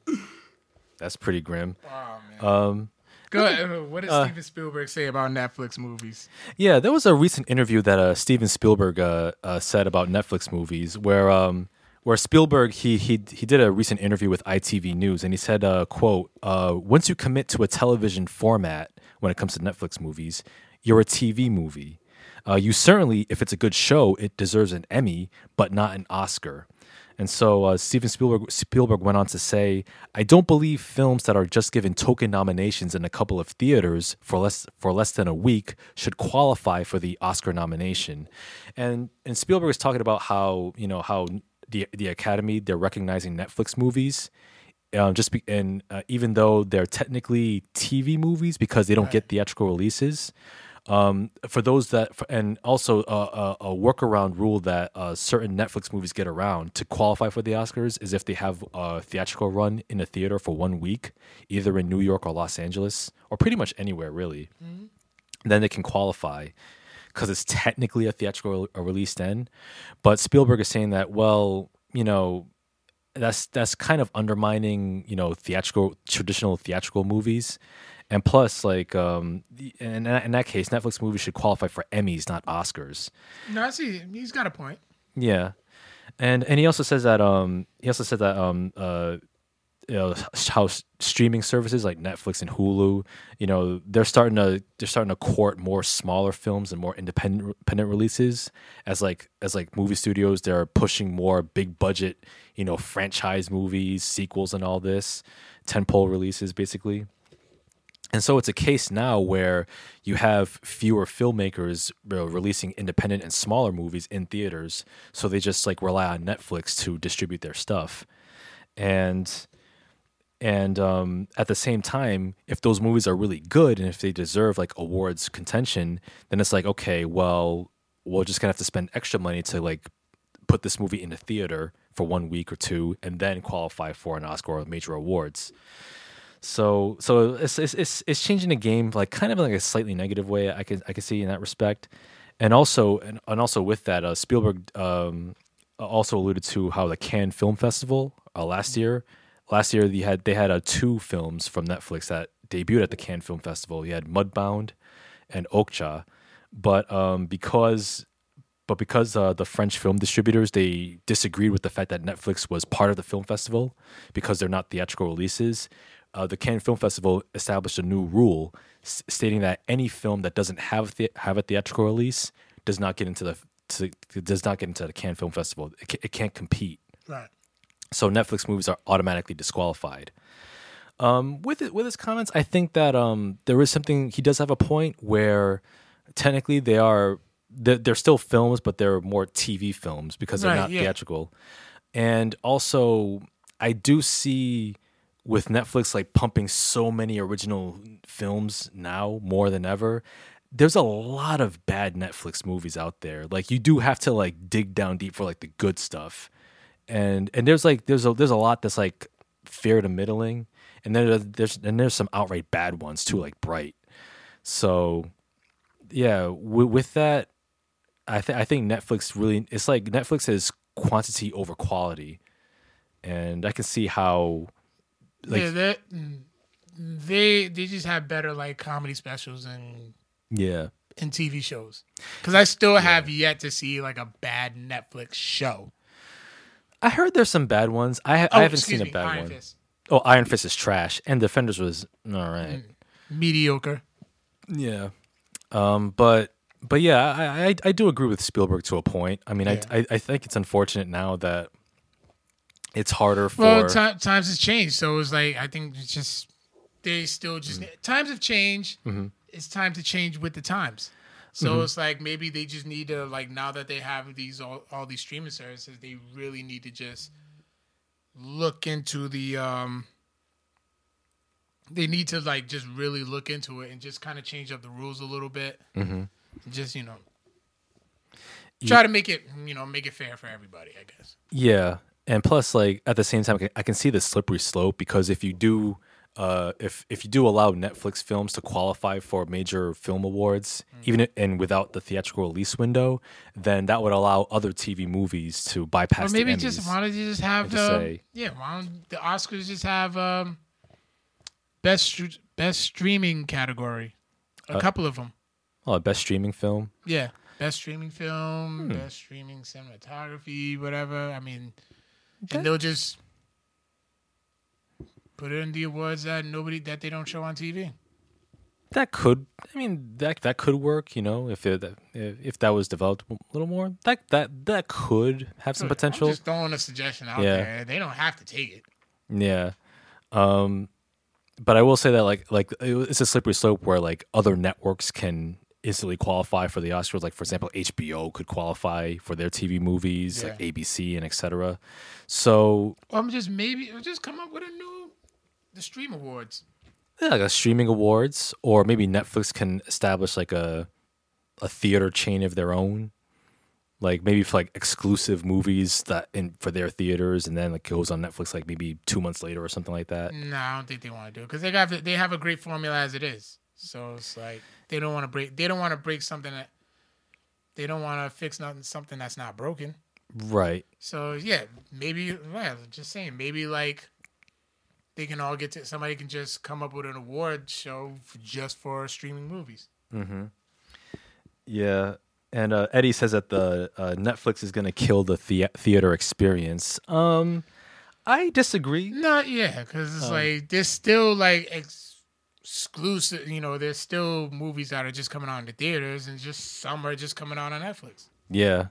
That's pretty grim. Oh man. Um, Go ahead. What did uh, Steven Spielberg say about Netflix movies? Yeah, there was a recent interview that uh, Steven Spielberg uh, uh, said about Netflix movies, where um, where Spielberg he he he did a recent interview with ITV News, and he said, uh, "quote uh, Once you commit to a television format when it comes to Netflix movies, you're a TV movie. Uh, you certainly, if it's a good show, it deserves an Emmy, but not an Oscar." And so uh, Steven Spielberg Spielberg went on to say, "I don't believe films that are just given token nominations in a couple of theaters for less for less than a week should qualify for the Oscar nomination." And and Spielberg was talking about how you know how the the Academy they're recognizing Netflix movies. Um, just be, and uh, even though they're technically TV movies because they don't get theatrical releases, um, for those that for, and also uh, a, a workaround rule that uh, certain Netflix movies get around to qualify for the Oscars is if they have a theatrical run in a theater for one week, either in New York or Los Angeles or pretty much anywhere really, then they can qualify because it's technically a theatrical re- a release then. But Spielberg is saying that well, you know, that's that's kind of undermining you know theatrical traditional theatrical movies and plus like um in, that- in that case netflix movies should qualify for emmys not oscars No, I see. He's got a point. yeah and and he also says that um he also said that um uh you know how streaming services like Netflix and Hulu, you know, they're starting to they're starting to court more smaller films and more independent independent releases as like as like movie studios they're pushing more big budget, you know, franchise movies, sequels and all this, tentpole releases basically. And so it's a case now where you have fewer filmmakers you know, releasing independent and smaller movies in theaters, so they just like rely on Netflix to distribute their stuff. And and um, at the same time, if those movies are really good and if they deserve like awards contention, then it's like okay, well, we're just gonna have to spend extra money to like put this movie in the theater for one week or two, and then qualify for an Oscar or major awards. So so it's it's it's, it's changing the game like kind of in like a slightly negative way. I can I can see in that respect, and also and, and also with that, uh, Spielberg um, also alluded to how the Cannes Film Festival uh, last year. Last year they had they had uh, two films from Netflix that debuted at the Cannes Film Festival. You had Mudbound and Okja, but um, because but because uh, the French film distributors they disagreed with the fact that Netflix was part of the film festival because they're not theatrical releases. Uh, the Cannes Film Festival established a new rule s- stating that any film that doesn't have the- have a theatrical release does not get into the to, does not get into the Cannes Film Festival. It, ca- it can't compete. Right. So Netflix movies are automatically disqualified. Um, with it, with his comments, I think that um, there is something he does have a point where technically they are they're, they're still films, but they're more TV films because they're Right, not yeah. theatrical. And also, I do see with Netflix like pumping so many original films now more than ever. There's a lot of bad Netflix movies out there. Like you do have to like dig down deep for like the good stuff and and there's like there's a there's a lot that's like fair to middling, and then there's- there's and there's some outright bad ones too, like Bright. So, yeah, w- with that, I think I think Netflix really it's like Netflix is quantity over quality, and I can see how like yeah, they they they just have better like comedy specials and yeah and TV shows. Because I still have yet to see like a bad Netflix show. I heard there's some bad ones. I ha- Oh, I haven't seen a bad Iron one. Fist. Oh, Iron Fist is trash, and Defenders was all right. Mediocre. Yeah. Um, but but yeah, I, I I do agree with Spielberg to a point. I mean, Yeah. I, I I think it's unfortunate now that it's harder for Well, ti- times has changed, so it's like I think it's just they still just Mm. times have changed. Mm-hmm. It's time to change with the times. So it's like maybe they just need to like now that they have these all, all these streaming services, they really need to just look into the um they need to like just really look into it and just kind of change up the rules a little bit. Mm-hmm. Just you know, try to make it you know make it fair for everybody. I guess. yeah, and plus, like at the same time, I can see the slippery slope because if you do. Uh, if if you do allow Netflix films to qualify for major film awards, even i- and without the theatrical release window, then that would allow other TV movies to bypass. Or maybe the just Emmys. why don't you just have and just um, say- yeah? Why don't the Oscars just have um, best best streaming category? A Uh, couple of them. oh, best streaming film. Yeah, best streaming Hmm. film, best streaming cinematography, whatever. I mean, and they'll just put it in the awards that nobody that they don't show on TV. That could, I mean, that that could work. You know, if it, if that was developed a little more, that that that could have some potential. I'm just throwing a suggestion out Yeah. there. They don't have to take it. Yeah. Um, but I will say that like like it's a slippery slope where like other networks can instantly qualify for the Oscars. Like for example, HBO could qualify for their TV movies, like ABC and etc. So Or I'm just maybe just come up with a new the stream awards. yeah, like a streaming awards, or maybe Netflix can establish like a a theater chain of their own. Like maybe for like exclusive movies that in for their theaters, and then like goes on Netflix like maybe two months later or something like that. No, I don't think they want to do it because they got they have a great formula as it is. So it's like they don't want to break. They don't want to break something that they don't want to fix nothing something that's not broken. Right. So yeah, maybe yeah, just saying, maybe like they can all get to somebody can just come up with an award show for, just for streaming movies. Mm-hmm. Yeah. And uh, Eddie says that the uh, Netflix is going to kill the, the theater experience. Um, I disagree. Not yeah, because it's like there's still like ex- exclusive. You know, there's still movies that are just coming out in the theaters, and just some are just coming out on Netflix. Yeah.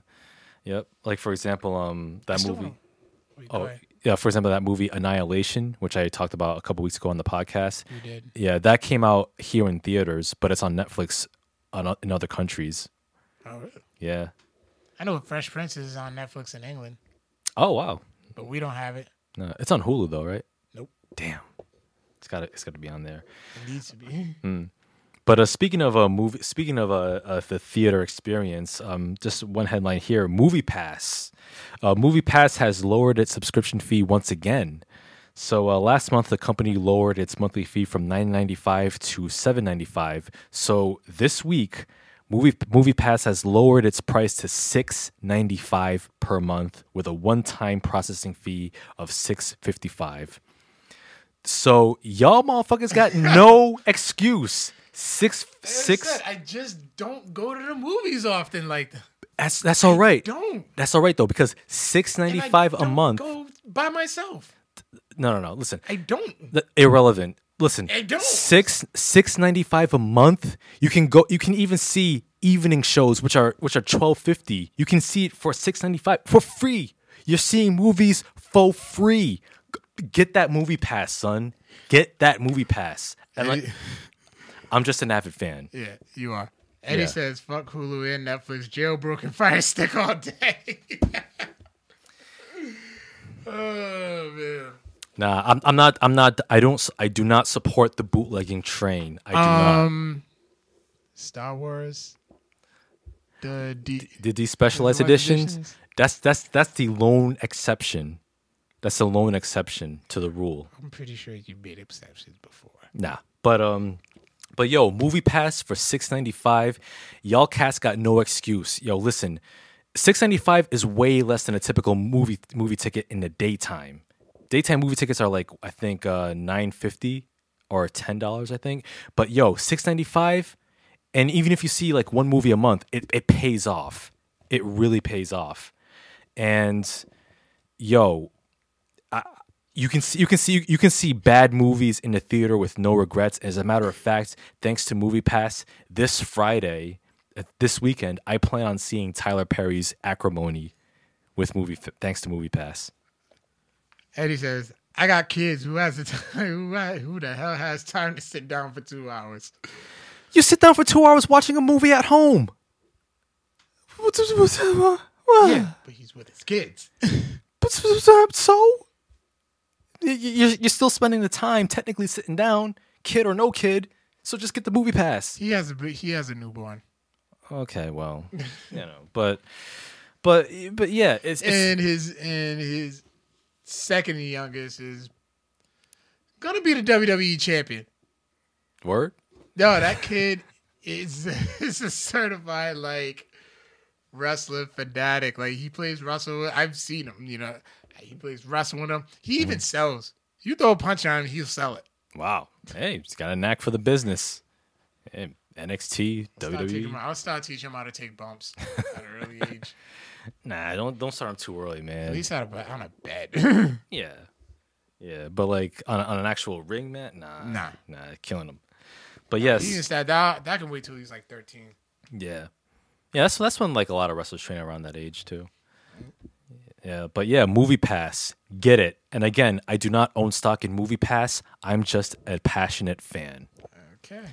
Yep. Like for example, um, that movie. Wait, Oh, ahead. Yeah. For example, that movie Annihilation, which I talked about a couple weeks ago on the podcast. you did. Yeah, that came out here in theaters, but it's on Netflix on, in other countries. Oh, really? Yeah. I know Fresh Prince is on Netflix in England, Oh wow. but we don't have it. No, it's on Hulu though, right? Nope. Damn. It's got to it's got to be on there. It needs to be. But uh, speaking of a movie, speaking of uh, uh, the theater experience, um, just one headline here: Movie Pass. Uh, Movie Pass has lowered its subscription fee once again. So uh, last month, the company lowered its monthly fee from nine ninety five to seven ninety five. So this week, Movie Movie Pass has lowered its price to six ninety five per month, with a one time processing fee of six fifty five. So y'all motherfuckers got no excuse. Six Six. six. I just don't go to the movies often like that. That's that's all right. Don't. That's all right though because six ninety And I five a month. Go by myself. No, no, no. Listen, I don't. th- irrelevant. Listen, I don't. six six ninety five a month. You can go. You can even see evening shows, which are which are twelve fifty. You can see it for six ninety five for free. You're seeing movies for free. G- Get that movie pass, son. Get that movie pass. And like, I'm just an avid fan. Yeah, you are. Eddie Yeah. says, "Fuck Hulu and Netflix, jailbroken and Fire Stick all day." oh man. Nah, I'm, I'm not. I'm not. I don't. I do not support the bootlegging train. I do not. Um, Star Wars. The D. The, the specialized the editions. editions? That's that's that's the lone exception. That's the lone exception to the rule. I'm pretty sure you made exceptions before. Nah, but um, but yo, movie pass for six ninety five. Y'all cats got no excuse. Yo, listen, six ninety five is way less than a typical movie movie ticket in the daytime. Daytime movie tickets are like I think uh nine fifty or ten dollars. I think. But yo, six ninety five, and even if you see like one movie a month, it it pays off. It really pays off, and yo, you can see you can see you can see bad movies in the theater with no regrets. As a matter of fact, thanks to Movie Pass, this Friday, uh, this weekend, I plan on seeing Tyler Perry's Acrimony with movie thanks to Movie Pass. Eddie says, "I got kids. Who has the time? Who, who the hell has time to sit down for two hours?" You sit down for two hours watching a movie at home. What- Yeah, but he's with his kids. But so you're you're still spending the time technically sitting down, kid or no kid. So just get the movie pass. He has a he has a newborn, Okay, well, you know, but but but yeah, it's, it's and his and his second youngest is gonna be the WWE champion. word. No, that kid is is a certified like wrestler fanatic. Like he plays wrestle. I've seen him. You know, he plays wrestle with him. He even mm. sells. You throw a punch on him, he'll sell it. Wow. Hey, he's got a knack for the business. Hey, NXT, Start him- WWE. I'll start teaching him how to take bumps at an early age. Nah, don't don't start him too early, man. At least on a, on a bed. Yeah, yeah, but like on, on an actual ring mat, nah, Nah. nah, killing him. But he yes, can start that. That can wait till he's like thirteen. yeah, yeah. That's that's when like a lot of wrestlers train around that age too. Yeah, but yeah, Movie Pass, get it. And again, I do not own stock in Movie Pass. I'm just a passionate fan. Okay.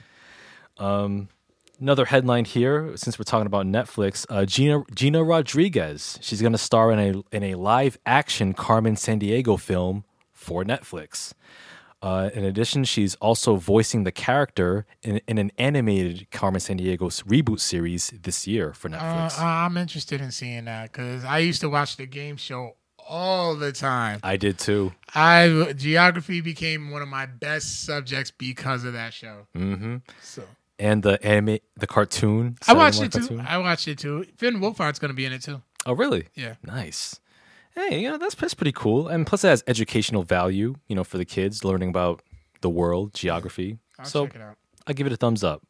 Another headline here, since we're talking about Netflix, uh, Gina Gina Rodriguez. She's going to star in a in a live action Carmen Sandiego film for Netflix. Uh, in addition, she's also voicing the character in, in an animated Carmen Sandiego's reboot series this year for Uh, Netflix. I'm interested in seeing that because I used to watch the game show all the time. I did too. I geography became one of my best subjects because of that show. Mm-hmm. So And the anime, the cartoon. I watched it too. I watched it too. Finn Wolfhard's going to be in it too. Oh, really? Yeah. Nice. Hey, you know that's that's pretty cool, and plus it has educational value. You know, for the kids learning about the world, geography. I'll so check it out. I give it a thumbs up.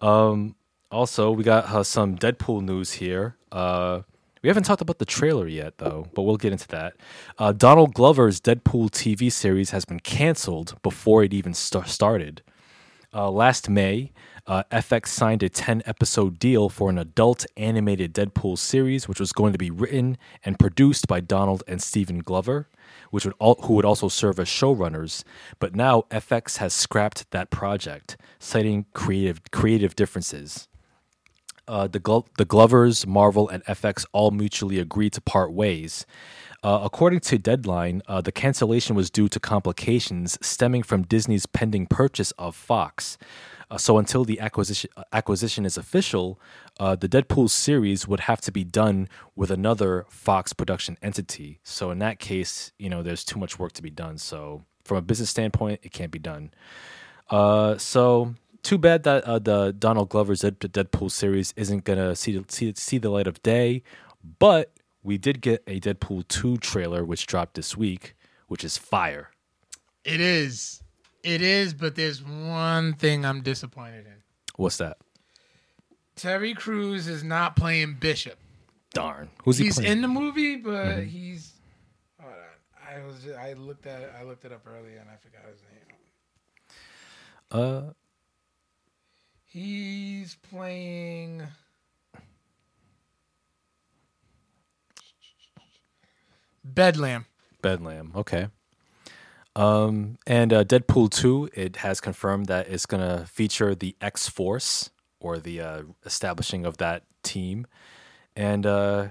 Um, also, we got uh, some Deadpool news here. Uh, we haven't talked about the trailer yet, though, but we'll get into that. Uh, Donald Glover's Deadpool TV series has been canceled before it even st- started. Uh, last May, uh, FX signed a 10 episode deal for an adult animated Deadpool series, which was going to be written and produced by Donald and Stephen Glover, which would al- who would also serve as showrunners. But now FX has scrapped that project, citing creative creative differences. Uh, the, Glo- the Glovers, Marvel, and FX all mutually agreed to part ways. Uh, according to Deadline, uh, the cancellation was due to complications stemming from Disney's pending purchase of Fox. Uh, so until the acquisition acquisition is official, uh, the Deadpool series would have to be done with another Fox production entity. So in that case, you know, there's too much work to be done. So from a business standpoint, it can't be done. Uh, so too bad that uh, the Donald Glover's Deadpool series isn't gonna see see see the light of day, but we did get a Deadpool two trailer which dropped this week, which is fire. It is. It is, but there's one thing I'm disappointed in. What's that? Terry Crews is not playing Bishop. Darn, who's he playing? He's in the movie, but he's. Hold on. I was. Just, I looked at. It, I looked it up earlier and I forgot his name. uh, He's playing. Bedlam. Bedlam. Okay. Um, and uh, Deadpool 2, it has confirmed that it's going to feature the X Force or the uh, establishing of that team. And uh,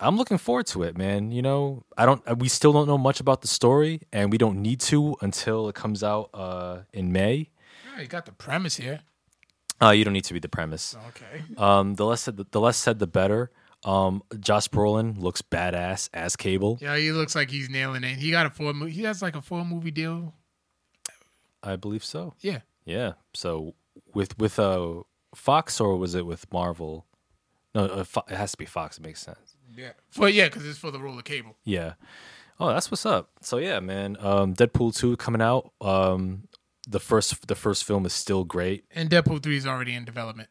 I'm looking forward to it, man. You know, I don't, uh, we still don't know much about the story, and we don't need to until it comes out uh, in May. Oh, you got the premise here. Uh, you don't need to read the premise. Okay. Um, the less said, the less said, the better. Um, Josh Brolin looks badass as Cable. Yeah, he looks like he's nailing it. He got a four. Mo- he has like a four movie deal. I believe so. Yeah. Yeah. So with with uh Fox or was it with Marvel? No, uh, Fo- it has to be Fox. It makes sense. Yeah. For yeah, because it's for the role of Cable. Yeah. Oh, that's what's up. So yeah, man. Um, Deadpool two coming out. Um, the first the first film is still great, And Deadpool three is already in development.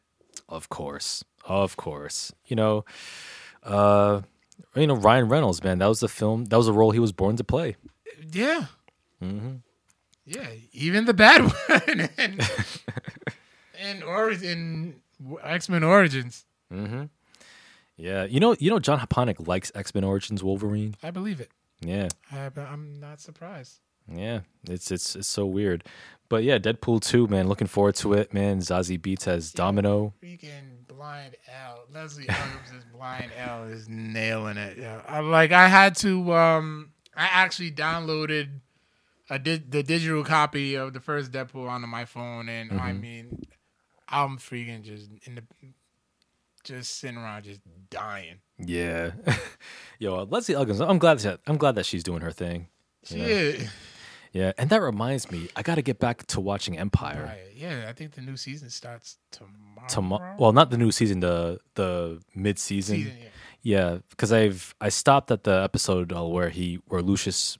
of course, of course. You know, uh, you know Ryan Reynolds, man. That was the film. That was a role he was born to play. Yeah. Yeah, even the bad one and and Origin X Men Origins. Yeah. You know, you know, John Haponic likes X Men Origins Wolverine. I believe it. Yeah. I, I'm not surprised. Yeah, it's it's it's so weird, but yeah, Deadpool two, man. Looking forward to it, man. Zazie Beetz as Domino. Freaking Blind Al. Leslie Uggams as Blind Al is nailing it. Yeah, I like. I had to. Um, I actually downloaded a di- the digital copy of the first Deadpool onto my phone, and I mean, I'm freaking just in the just sitting around just dying. Yeah, yo, Leslie Uggams. I'm glad that I'm glad that she's doing her thing. Shit. Yeah, and that reminds me, I got to get back to watching Empire. Right. Yeah, I think the new season starts tomorrow. Tomorrow, well, not the new season, the the mid season. yeah. Yeah, because I've I stopped at the episode uh, where he where Lucius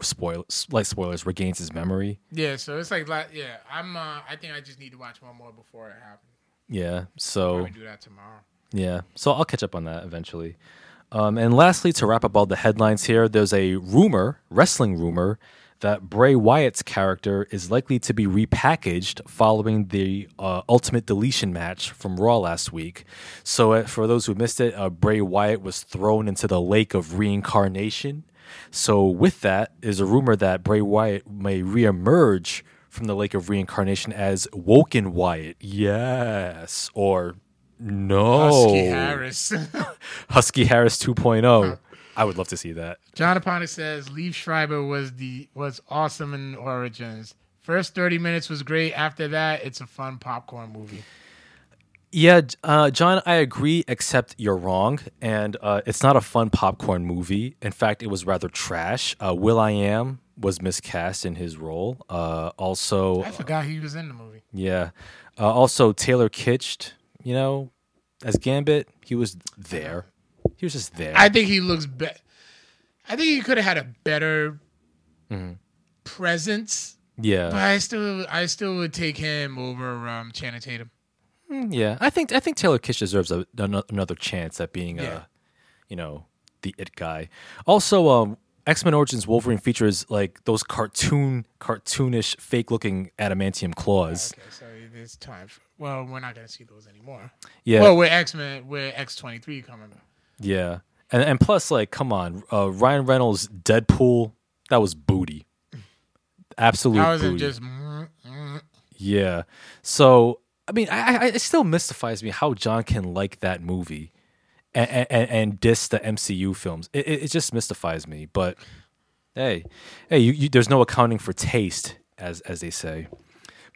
spoil like spoilers regains his memory. Yeah, so it's like, like yeah, I'm. Uh, I think I just need to watch one more before it happens. Yeah, so Probably do that tomorrow. Yeah, so I'll catch up on that eventually. Um, and lastly, to wrap up all the headlines here, there's a rumor, wrestling rumor, that Bray Wyatt's character is likely to be repackaged following the uh, Ultimate Deletion match from Raw last week. So, uh, for those who missed it, uh, Bray Wyatt was thrown into the lake of reincarnation. So, with that, is a rumor that Bray Wyatt may reemerge from the lake of reincarnation as Woken Wyatt. Yes, or no. Husky Harris. Husky Harris 2.0. I would love to see that. John Haponic says Liev Schreiber was the was awesome in Origins. First thirty minutes was great. After that, it's a fun popcorn movie. Yeah, uh, John, I agree, except you're wrong. And uh, it's not a fun popcorn movie. In fact, it was rather trash. Uh, Will I Am was miscast in his role. Uh, also, I forgot he was in the movie. yeah. Uh, also, Taylor Kitsch, you know, as Gambit, he was there. He was just there. I think he looks better. I think he could have had a better presence, yeah, but I still, I still would take him over um, Channing Tatum. yeah. I think I think Taylor Kitsch deserves a, another chance at being Yeah. a, you know, the it guy. Also, um, X Men Origins Wolverine features like those cartoon, cartoonish, fake looking adamantium claws. Okay, so it's time. For, well, we're not gonna see those anymore. Yeah, Well, we're X Men, we're X twenty three coming. Yeah, and and plus, like, come on, uh, Ryan Reynolds Deadpool, that was booty, absolute That wasn't just. mm, mm. Yeah. So I mean, I, I it still mystifies me how John can like that movie and and, and diss the MCU films. It, it it just mystifies me. But hey, hey, you, you, there's no accounting for taste, as as they say.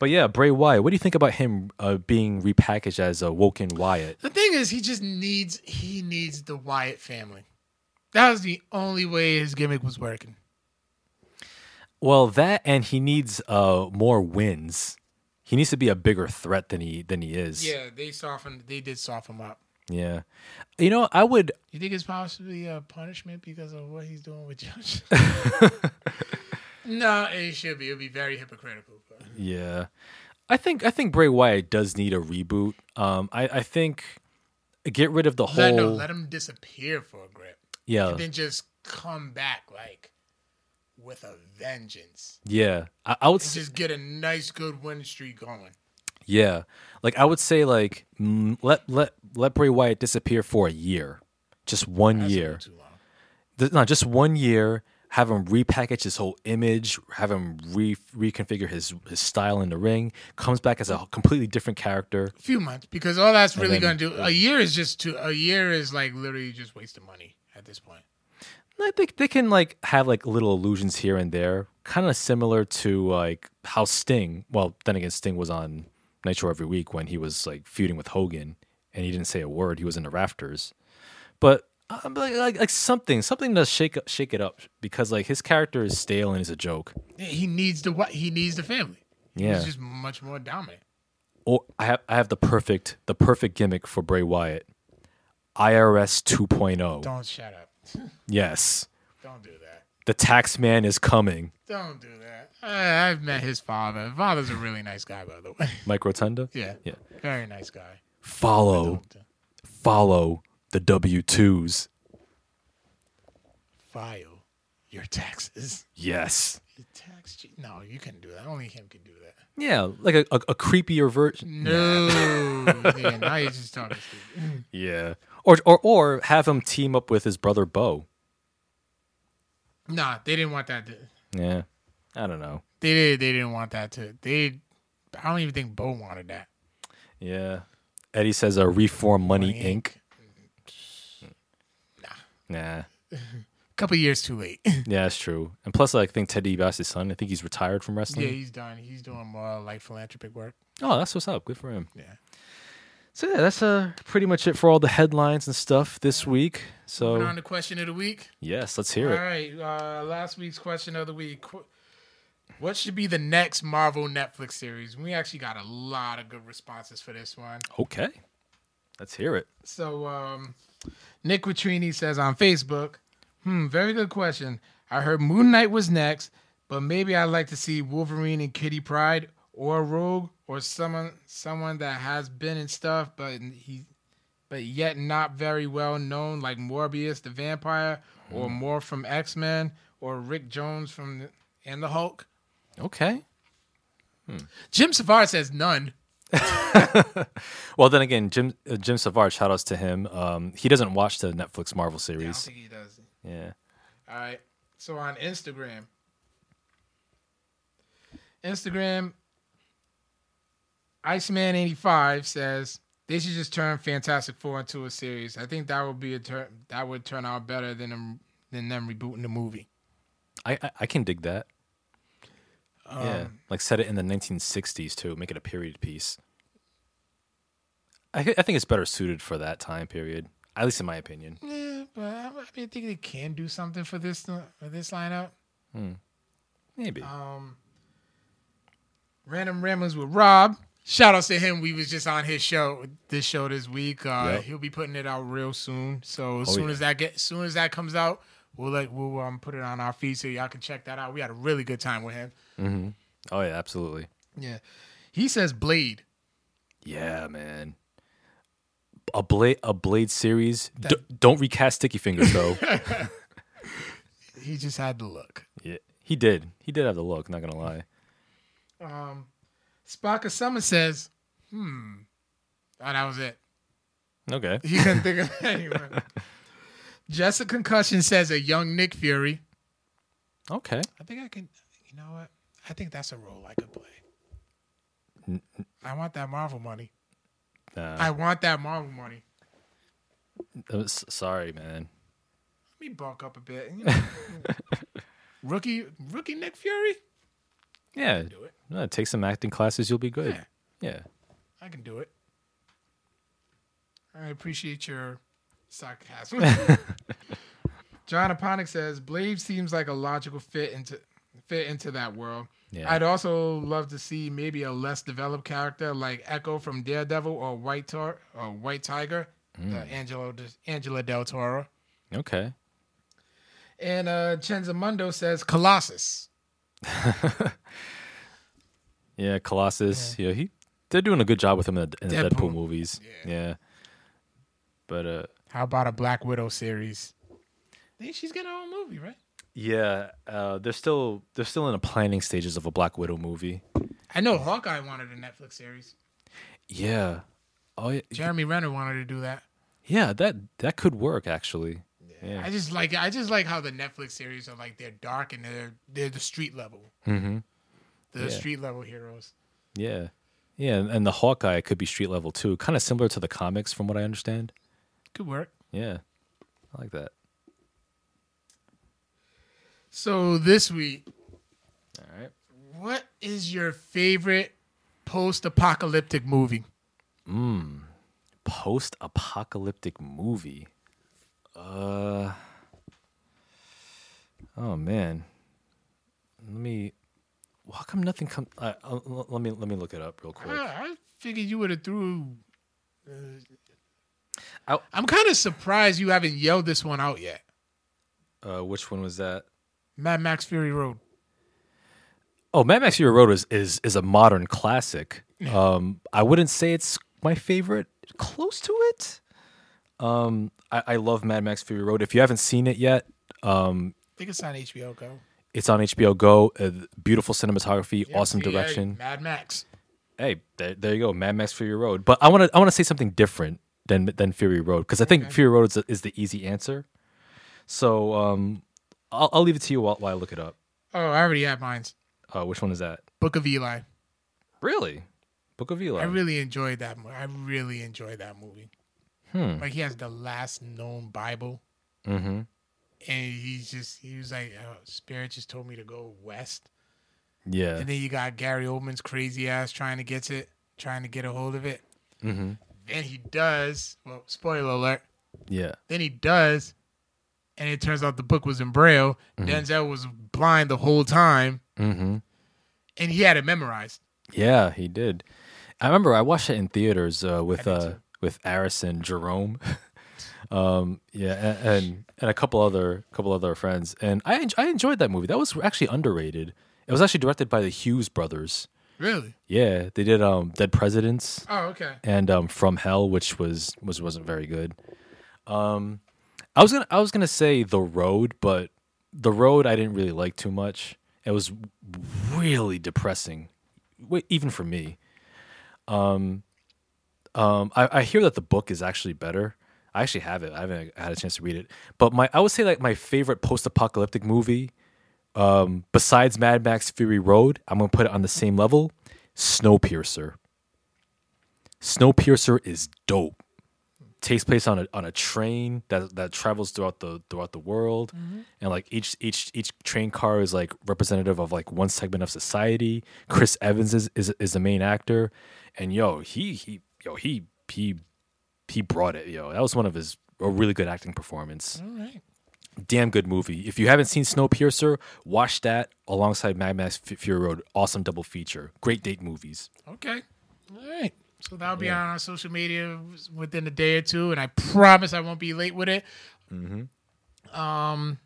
But yeah, Bray Wyatt. What do you think about him uh, being repackaged as a Woken Wyatt? The thing is, he just needs he needs the Wyatt family. That was the only way his gimmick was working. Well, that and he needs uh more wins. He needs to be a bigger threat than he than he is. Yeah, they softened. They did soften him up. Yeah. You know, I would You think it's possibly a punishment because of what he's doing with Josh? no, it should be. It'd be very hypocritical. But. Yeah, I think I think Bray Wyatt does need a reboot. Um, I I think get rid of the Let, whole no, let him disappear for a grip, yeah and then just come back like with a vengeance. yeah. I, I would And just get a nice, good win streak going. yeah like I would say like let let let Bray Wyatt disappear for a year, just one That's year. little too long. No, just one year. Have him repackage his whole image. Have him re- reconfigure his his style in the ring. Comes back as a completely different character. A few months because all that's really going to do. A year is just to A year is like literally just wasting money at this point. I think they can like have like little illusions here and there, kind of similar to like how Sting. Well, then again, Sting was on Nitro every week when he was like feuding with Hogan, and he didn't say a word. He was in the rafters, but um, like, like like something, something to shake shake it up because like his character is stale and is a joke. He needs the what? He needs the family. Yeah. He's just much more dominant. Or I have I have the perfect the perfect gimmick for Bray Wyatt, IRS 2.0. Don't shut up. Yes, Don't do that. the tax man is coming. Don't do that. I, I've met his father. Father's a really nice guy, by the way. Mike Rotunda. Yeah. Yeah. Very nice guy. Follow. follow the W 2s. File your taxes. Yes. Your tax. che- No, you can do that. Only him can do that. Yeah, like a, a, a creepier version. No. yeah, now you're just talking stupid. Yeah. Or, or or have him team up with his brother Bo. Nah, they didn't want that. To, Yeah. I don't know. they did. They didn't want that to. They. I don't even think Bo wanted that. Yeah. Eddie says a reform Money, Money Inc. Nah. A couple years too late. Yeah, that's true. And plus, I think Ted DiBiase's son. I think he's retired from wrestling. yeah, he's done. He's doing more like philanthropic work. Oh, that's what's up. Good for him. Yeah. So yeah, that's uh pretty much it for all the headlines and stuff this week. Moving So on to question of the week. yes, let's hear All it. All right, uh, last week's question of the week. What should be the next Marvel Netflix series? We actually got a lot of good responses for this one. Okay, let's hear it. So, um, Nick Quattrini says on Facebook, hmm, very good question. I heard Moon Knight was next, but maybe I'd like to see Wolverine and Kitty Pryde or Rogue or someone someone that has been in stuff, but he but yet not very well known, like Morbius the Vampire, or more from X Men, or Rick Jones from the, and the Hulk. Okay. Jim Savard says none. Well, then again, Jim uh, Jim Savard, shout outs to him. Um, he doesn't watch the Netflix Marvel I don't series. think he does. Yeah. All right. So on Instagram, Instagram, Iceman85 says they should just turn Fantastic Four into a series. I think that would be a turn that would turn out better than them than them rebooting the movie. I, I I can dig that. Yeah, Um, like set it in the 1960s too. Make it a period piece. I I think it's better suited for that time period, at least in my opinion. Yeah, but I, I mean, I think they can do something for this uh, for this lineup. Maybe. Um, Random Ramblings with Rob Shout outs to him. We was just on his show, this show this week. Uh, Yep. He'll be putting it out real soon. So as Oh, soon yeah. as that get, as soon as that comes out, we'll let we'll um put it on our feed so y'all can check that out. We had a really good time with him. Oh yeah, absolutely. Yeah, he says Blade. Yeah, man. A blade, a blade series. D- don't recast Sticky Fingers though. He just had the look. yeah, he did. He did have the look. Not gonna lie. Um, Spock of Summer says, "Hmm." Oh, that was it. Okay. He couldn't think of anyone. Jessica Concussion says a young Nick Fury. Okay. I think I can. You know what? I think that's a role I could play. I want that Marvel money. Uh, I want that Marvel money. uh, s- sorry, man. Let me bulk up a bit. You know, rookie, rookie Nick Fury. Yeah. Do it. No, take some acting classes. You'll be good. Yeah. Yeah. I can do it. I appreciate your sarcasm. John Haponic says Blade seems like a logical fit into fit into that world. Yeah. I'd also love to see maybe a less developed character like Echo from Daredevil or White Tor or White Tiger, uh, Angelo Angela Del Toro. Okay. And uh Chenzamundo says Colossus. Yeah, Colossus. Yeah, he they're doing a good job with him in the, in Deadpool. Deadpool. movies. Yeah. But uh How about a Black Widow series? I think she's getting her own movie, right? yeah, uh they're still they're still in the planning stages of a Black Widow movie. I know Hawkeye wanted a Netflix series. Yeah. Oh yeah. Jeremy Renner wanted to do that. Yeah, that that could work actually. Yeah. I just like I just like how the Netflix series are like they're dark and they're they're the street level, Mhm. the Yeah. street level heroes. Yeah. Yeah, and, and the Hawkeye could be street level too, kind of similar to the comics from what I understand. Could work. Yeah. I like that. So this week, All right. what is your favorite post-apocalyptic movie? Post-apocalyptic movie. Uh Oh man. Let me how come nothing come uh, uh, let me let me look it up real quick. I, I figured you would have threw. I- I'm kind of surprised you haven't yelled this one out yet. Uh which one was that? Mad Max Fury Road. Oh, Mad Max Fury Road is, is is a modern classic. Um, I wouldn't say it's my favorite. Close to it. Um, I, I love Mad Max Fury Road. If you haven't seen it yet, um, I think it's on HBO Go. it's on HBO Go. Uh, beautiful cinematography, Yeah, awesome direction. Mad Max. Hey, there, there you go, Mad Max Fury Road. But I want to I want to say something different than than Fury Road because I think Okay. Fury Road is, is the easy answer. So um, I'll, I'll leave it to you while, while I look it up. Oh, I already have mine. Uh, which one is that? Book of Eli. Really, Book of Eli. I really enjoyed that. mo- I really enjoyed that movie. Hmm. Like he has the last known Bible, mm-hmm. and he's just he was like, oh, "Spirit just told me to go west." Yeah. And then you got Gary Oldman's crazy ass trying to get it, trying to get a hold of it. Mm-hmm. Then he does. Well, spoiler alert. Yeah. Then he does, and it turns out the book was in Braille. Denzel was blind the whole time, Mm-hmm. and he had it memorized. Yeah, he did. I remember I watched it in theaters uh, with uh, with Aris and Jerome. um, yeah, and, and and a couple other couple other friends, and I I enjoyed that movie. That was actually underrated. It was actually directed by the Hughes brothers. Really? Yeah, they did um, Dead Presidents Oh, okay. and um, From Hell, which was was wasn't very good. Um, I was gonna I was gonna say The Road, but The Road I didn't really like too much. It was really depressing, even for me. Um, um, I, I hear that the book is actually better. I actually have it. I haven't had a chance to read it, but my I would say like my favorite post-apocalyptic movie, um, besides Mad Max Fury Road, I'm gonna put it on the same level. Snowpiercer. Snowpiercer is dope. Takes place on a on a train that that travels throughout the throughout the world, and like each each each train car is like representative of like one segment of society. Chris Evans is is, is the main actor, and yo he he yo he he he brought it. Yo, that was one of his a really good acting performance. All right. Damn good movie. If you haven't seen Snowpiercer, watch that alongside Mad Max Fury Road. Awesome double feature. Great date movies. Okay. All right. So that'll be on our social media within a day or two, and I promise I won't be late with it. Mm-hmm. Um,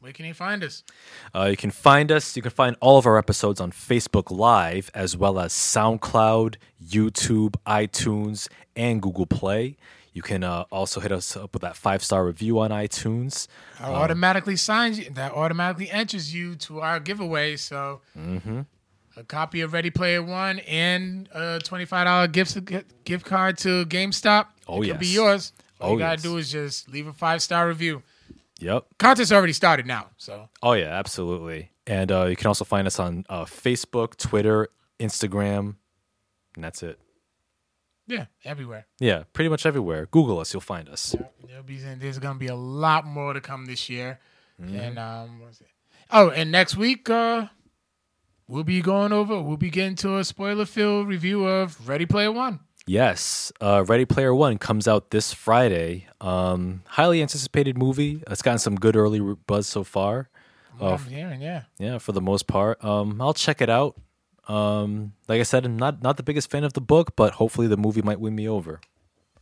where can you find us? Uh, you can find us. You can find all of our episodes on Facebook Live, as well as SoundCloud, YouTube, iTunes, and Google Play. You can uh, also hit us up with that five star review on iTunes. That automatically signs you. That automatically enters you to our giveaway. So, Mm-hmm. a copy of Ready Player One and a twenty-five dollar gift gift card to GameStop. Oh, it could be yours. All Oh, you gotta yes. do is just leave a five-star review. Yep. Contest already started now, so Oh yeah, absolutely. And uh, you can also find us on uh, Facebook, Twitter, Instagram, and that's it. Yeah, everywhere. Yeah, pretty much everywhere. Google us, you'll find us. There'll be there's gonna be a lot more to come this year, Mm-hmm. and um, what was it? oh, and next week uh, we'll be going over. We'll be getting to a spoiler-filled review of Ready Player One. Yes, uh, Ready Player One comes out this Friday. Um, highly anticipated movie. It's gotten some good early buzz so far. I'm hearing, yeah. Yeah, for the most part. Um, I'll check it out. Um, like I said, I'm not not the biggest fan of the book, but hopefully the movie might win me over.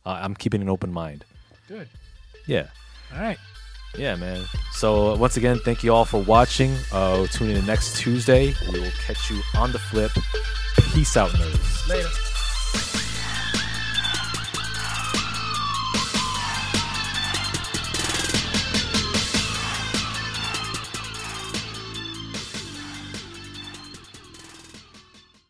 Uh, I'm keeping an open mind. Good. Yeah. All right. Yeah, man. So uh, once again, thank you all for watching. Uh, tune in next Tuesday. We will catch you on the flip. Peace out, nerds. Later.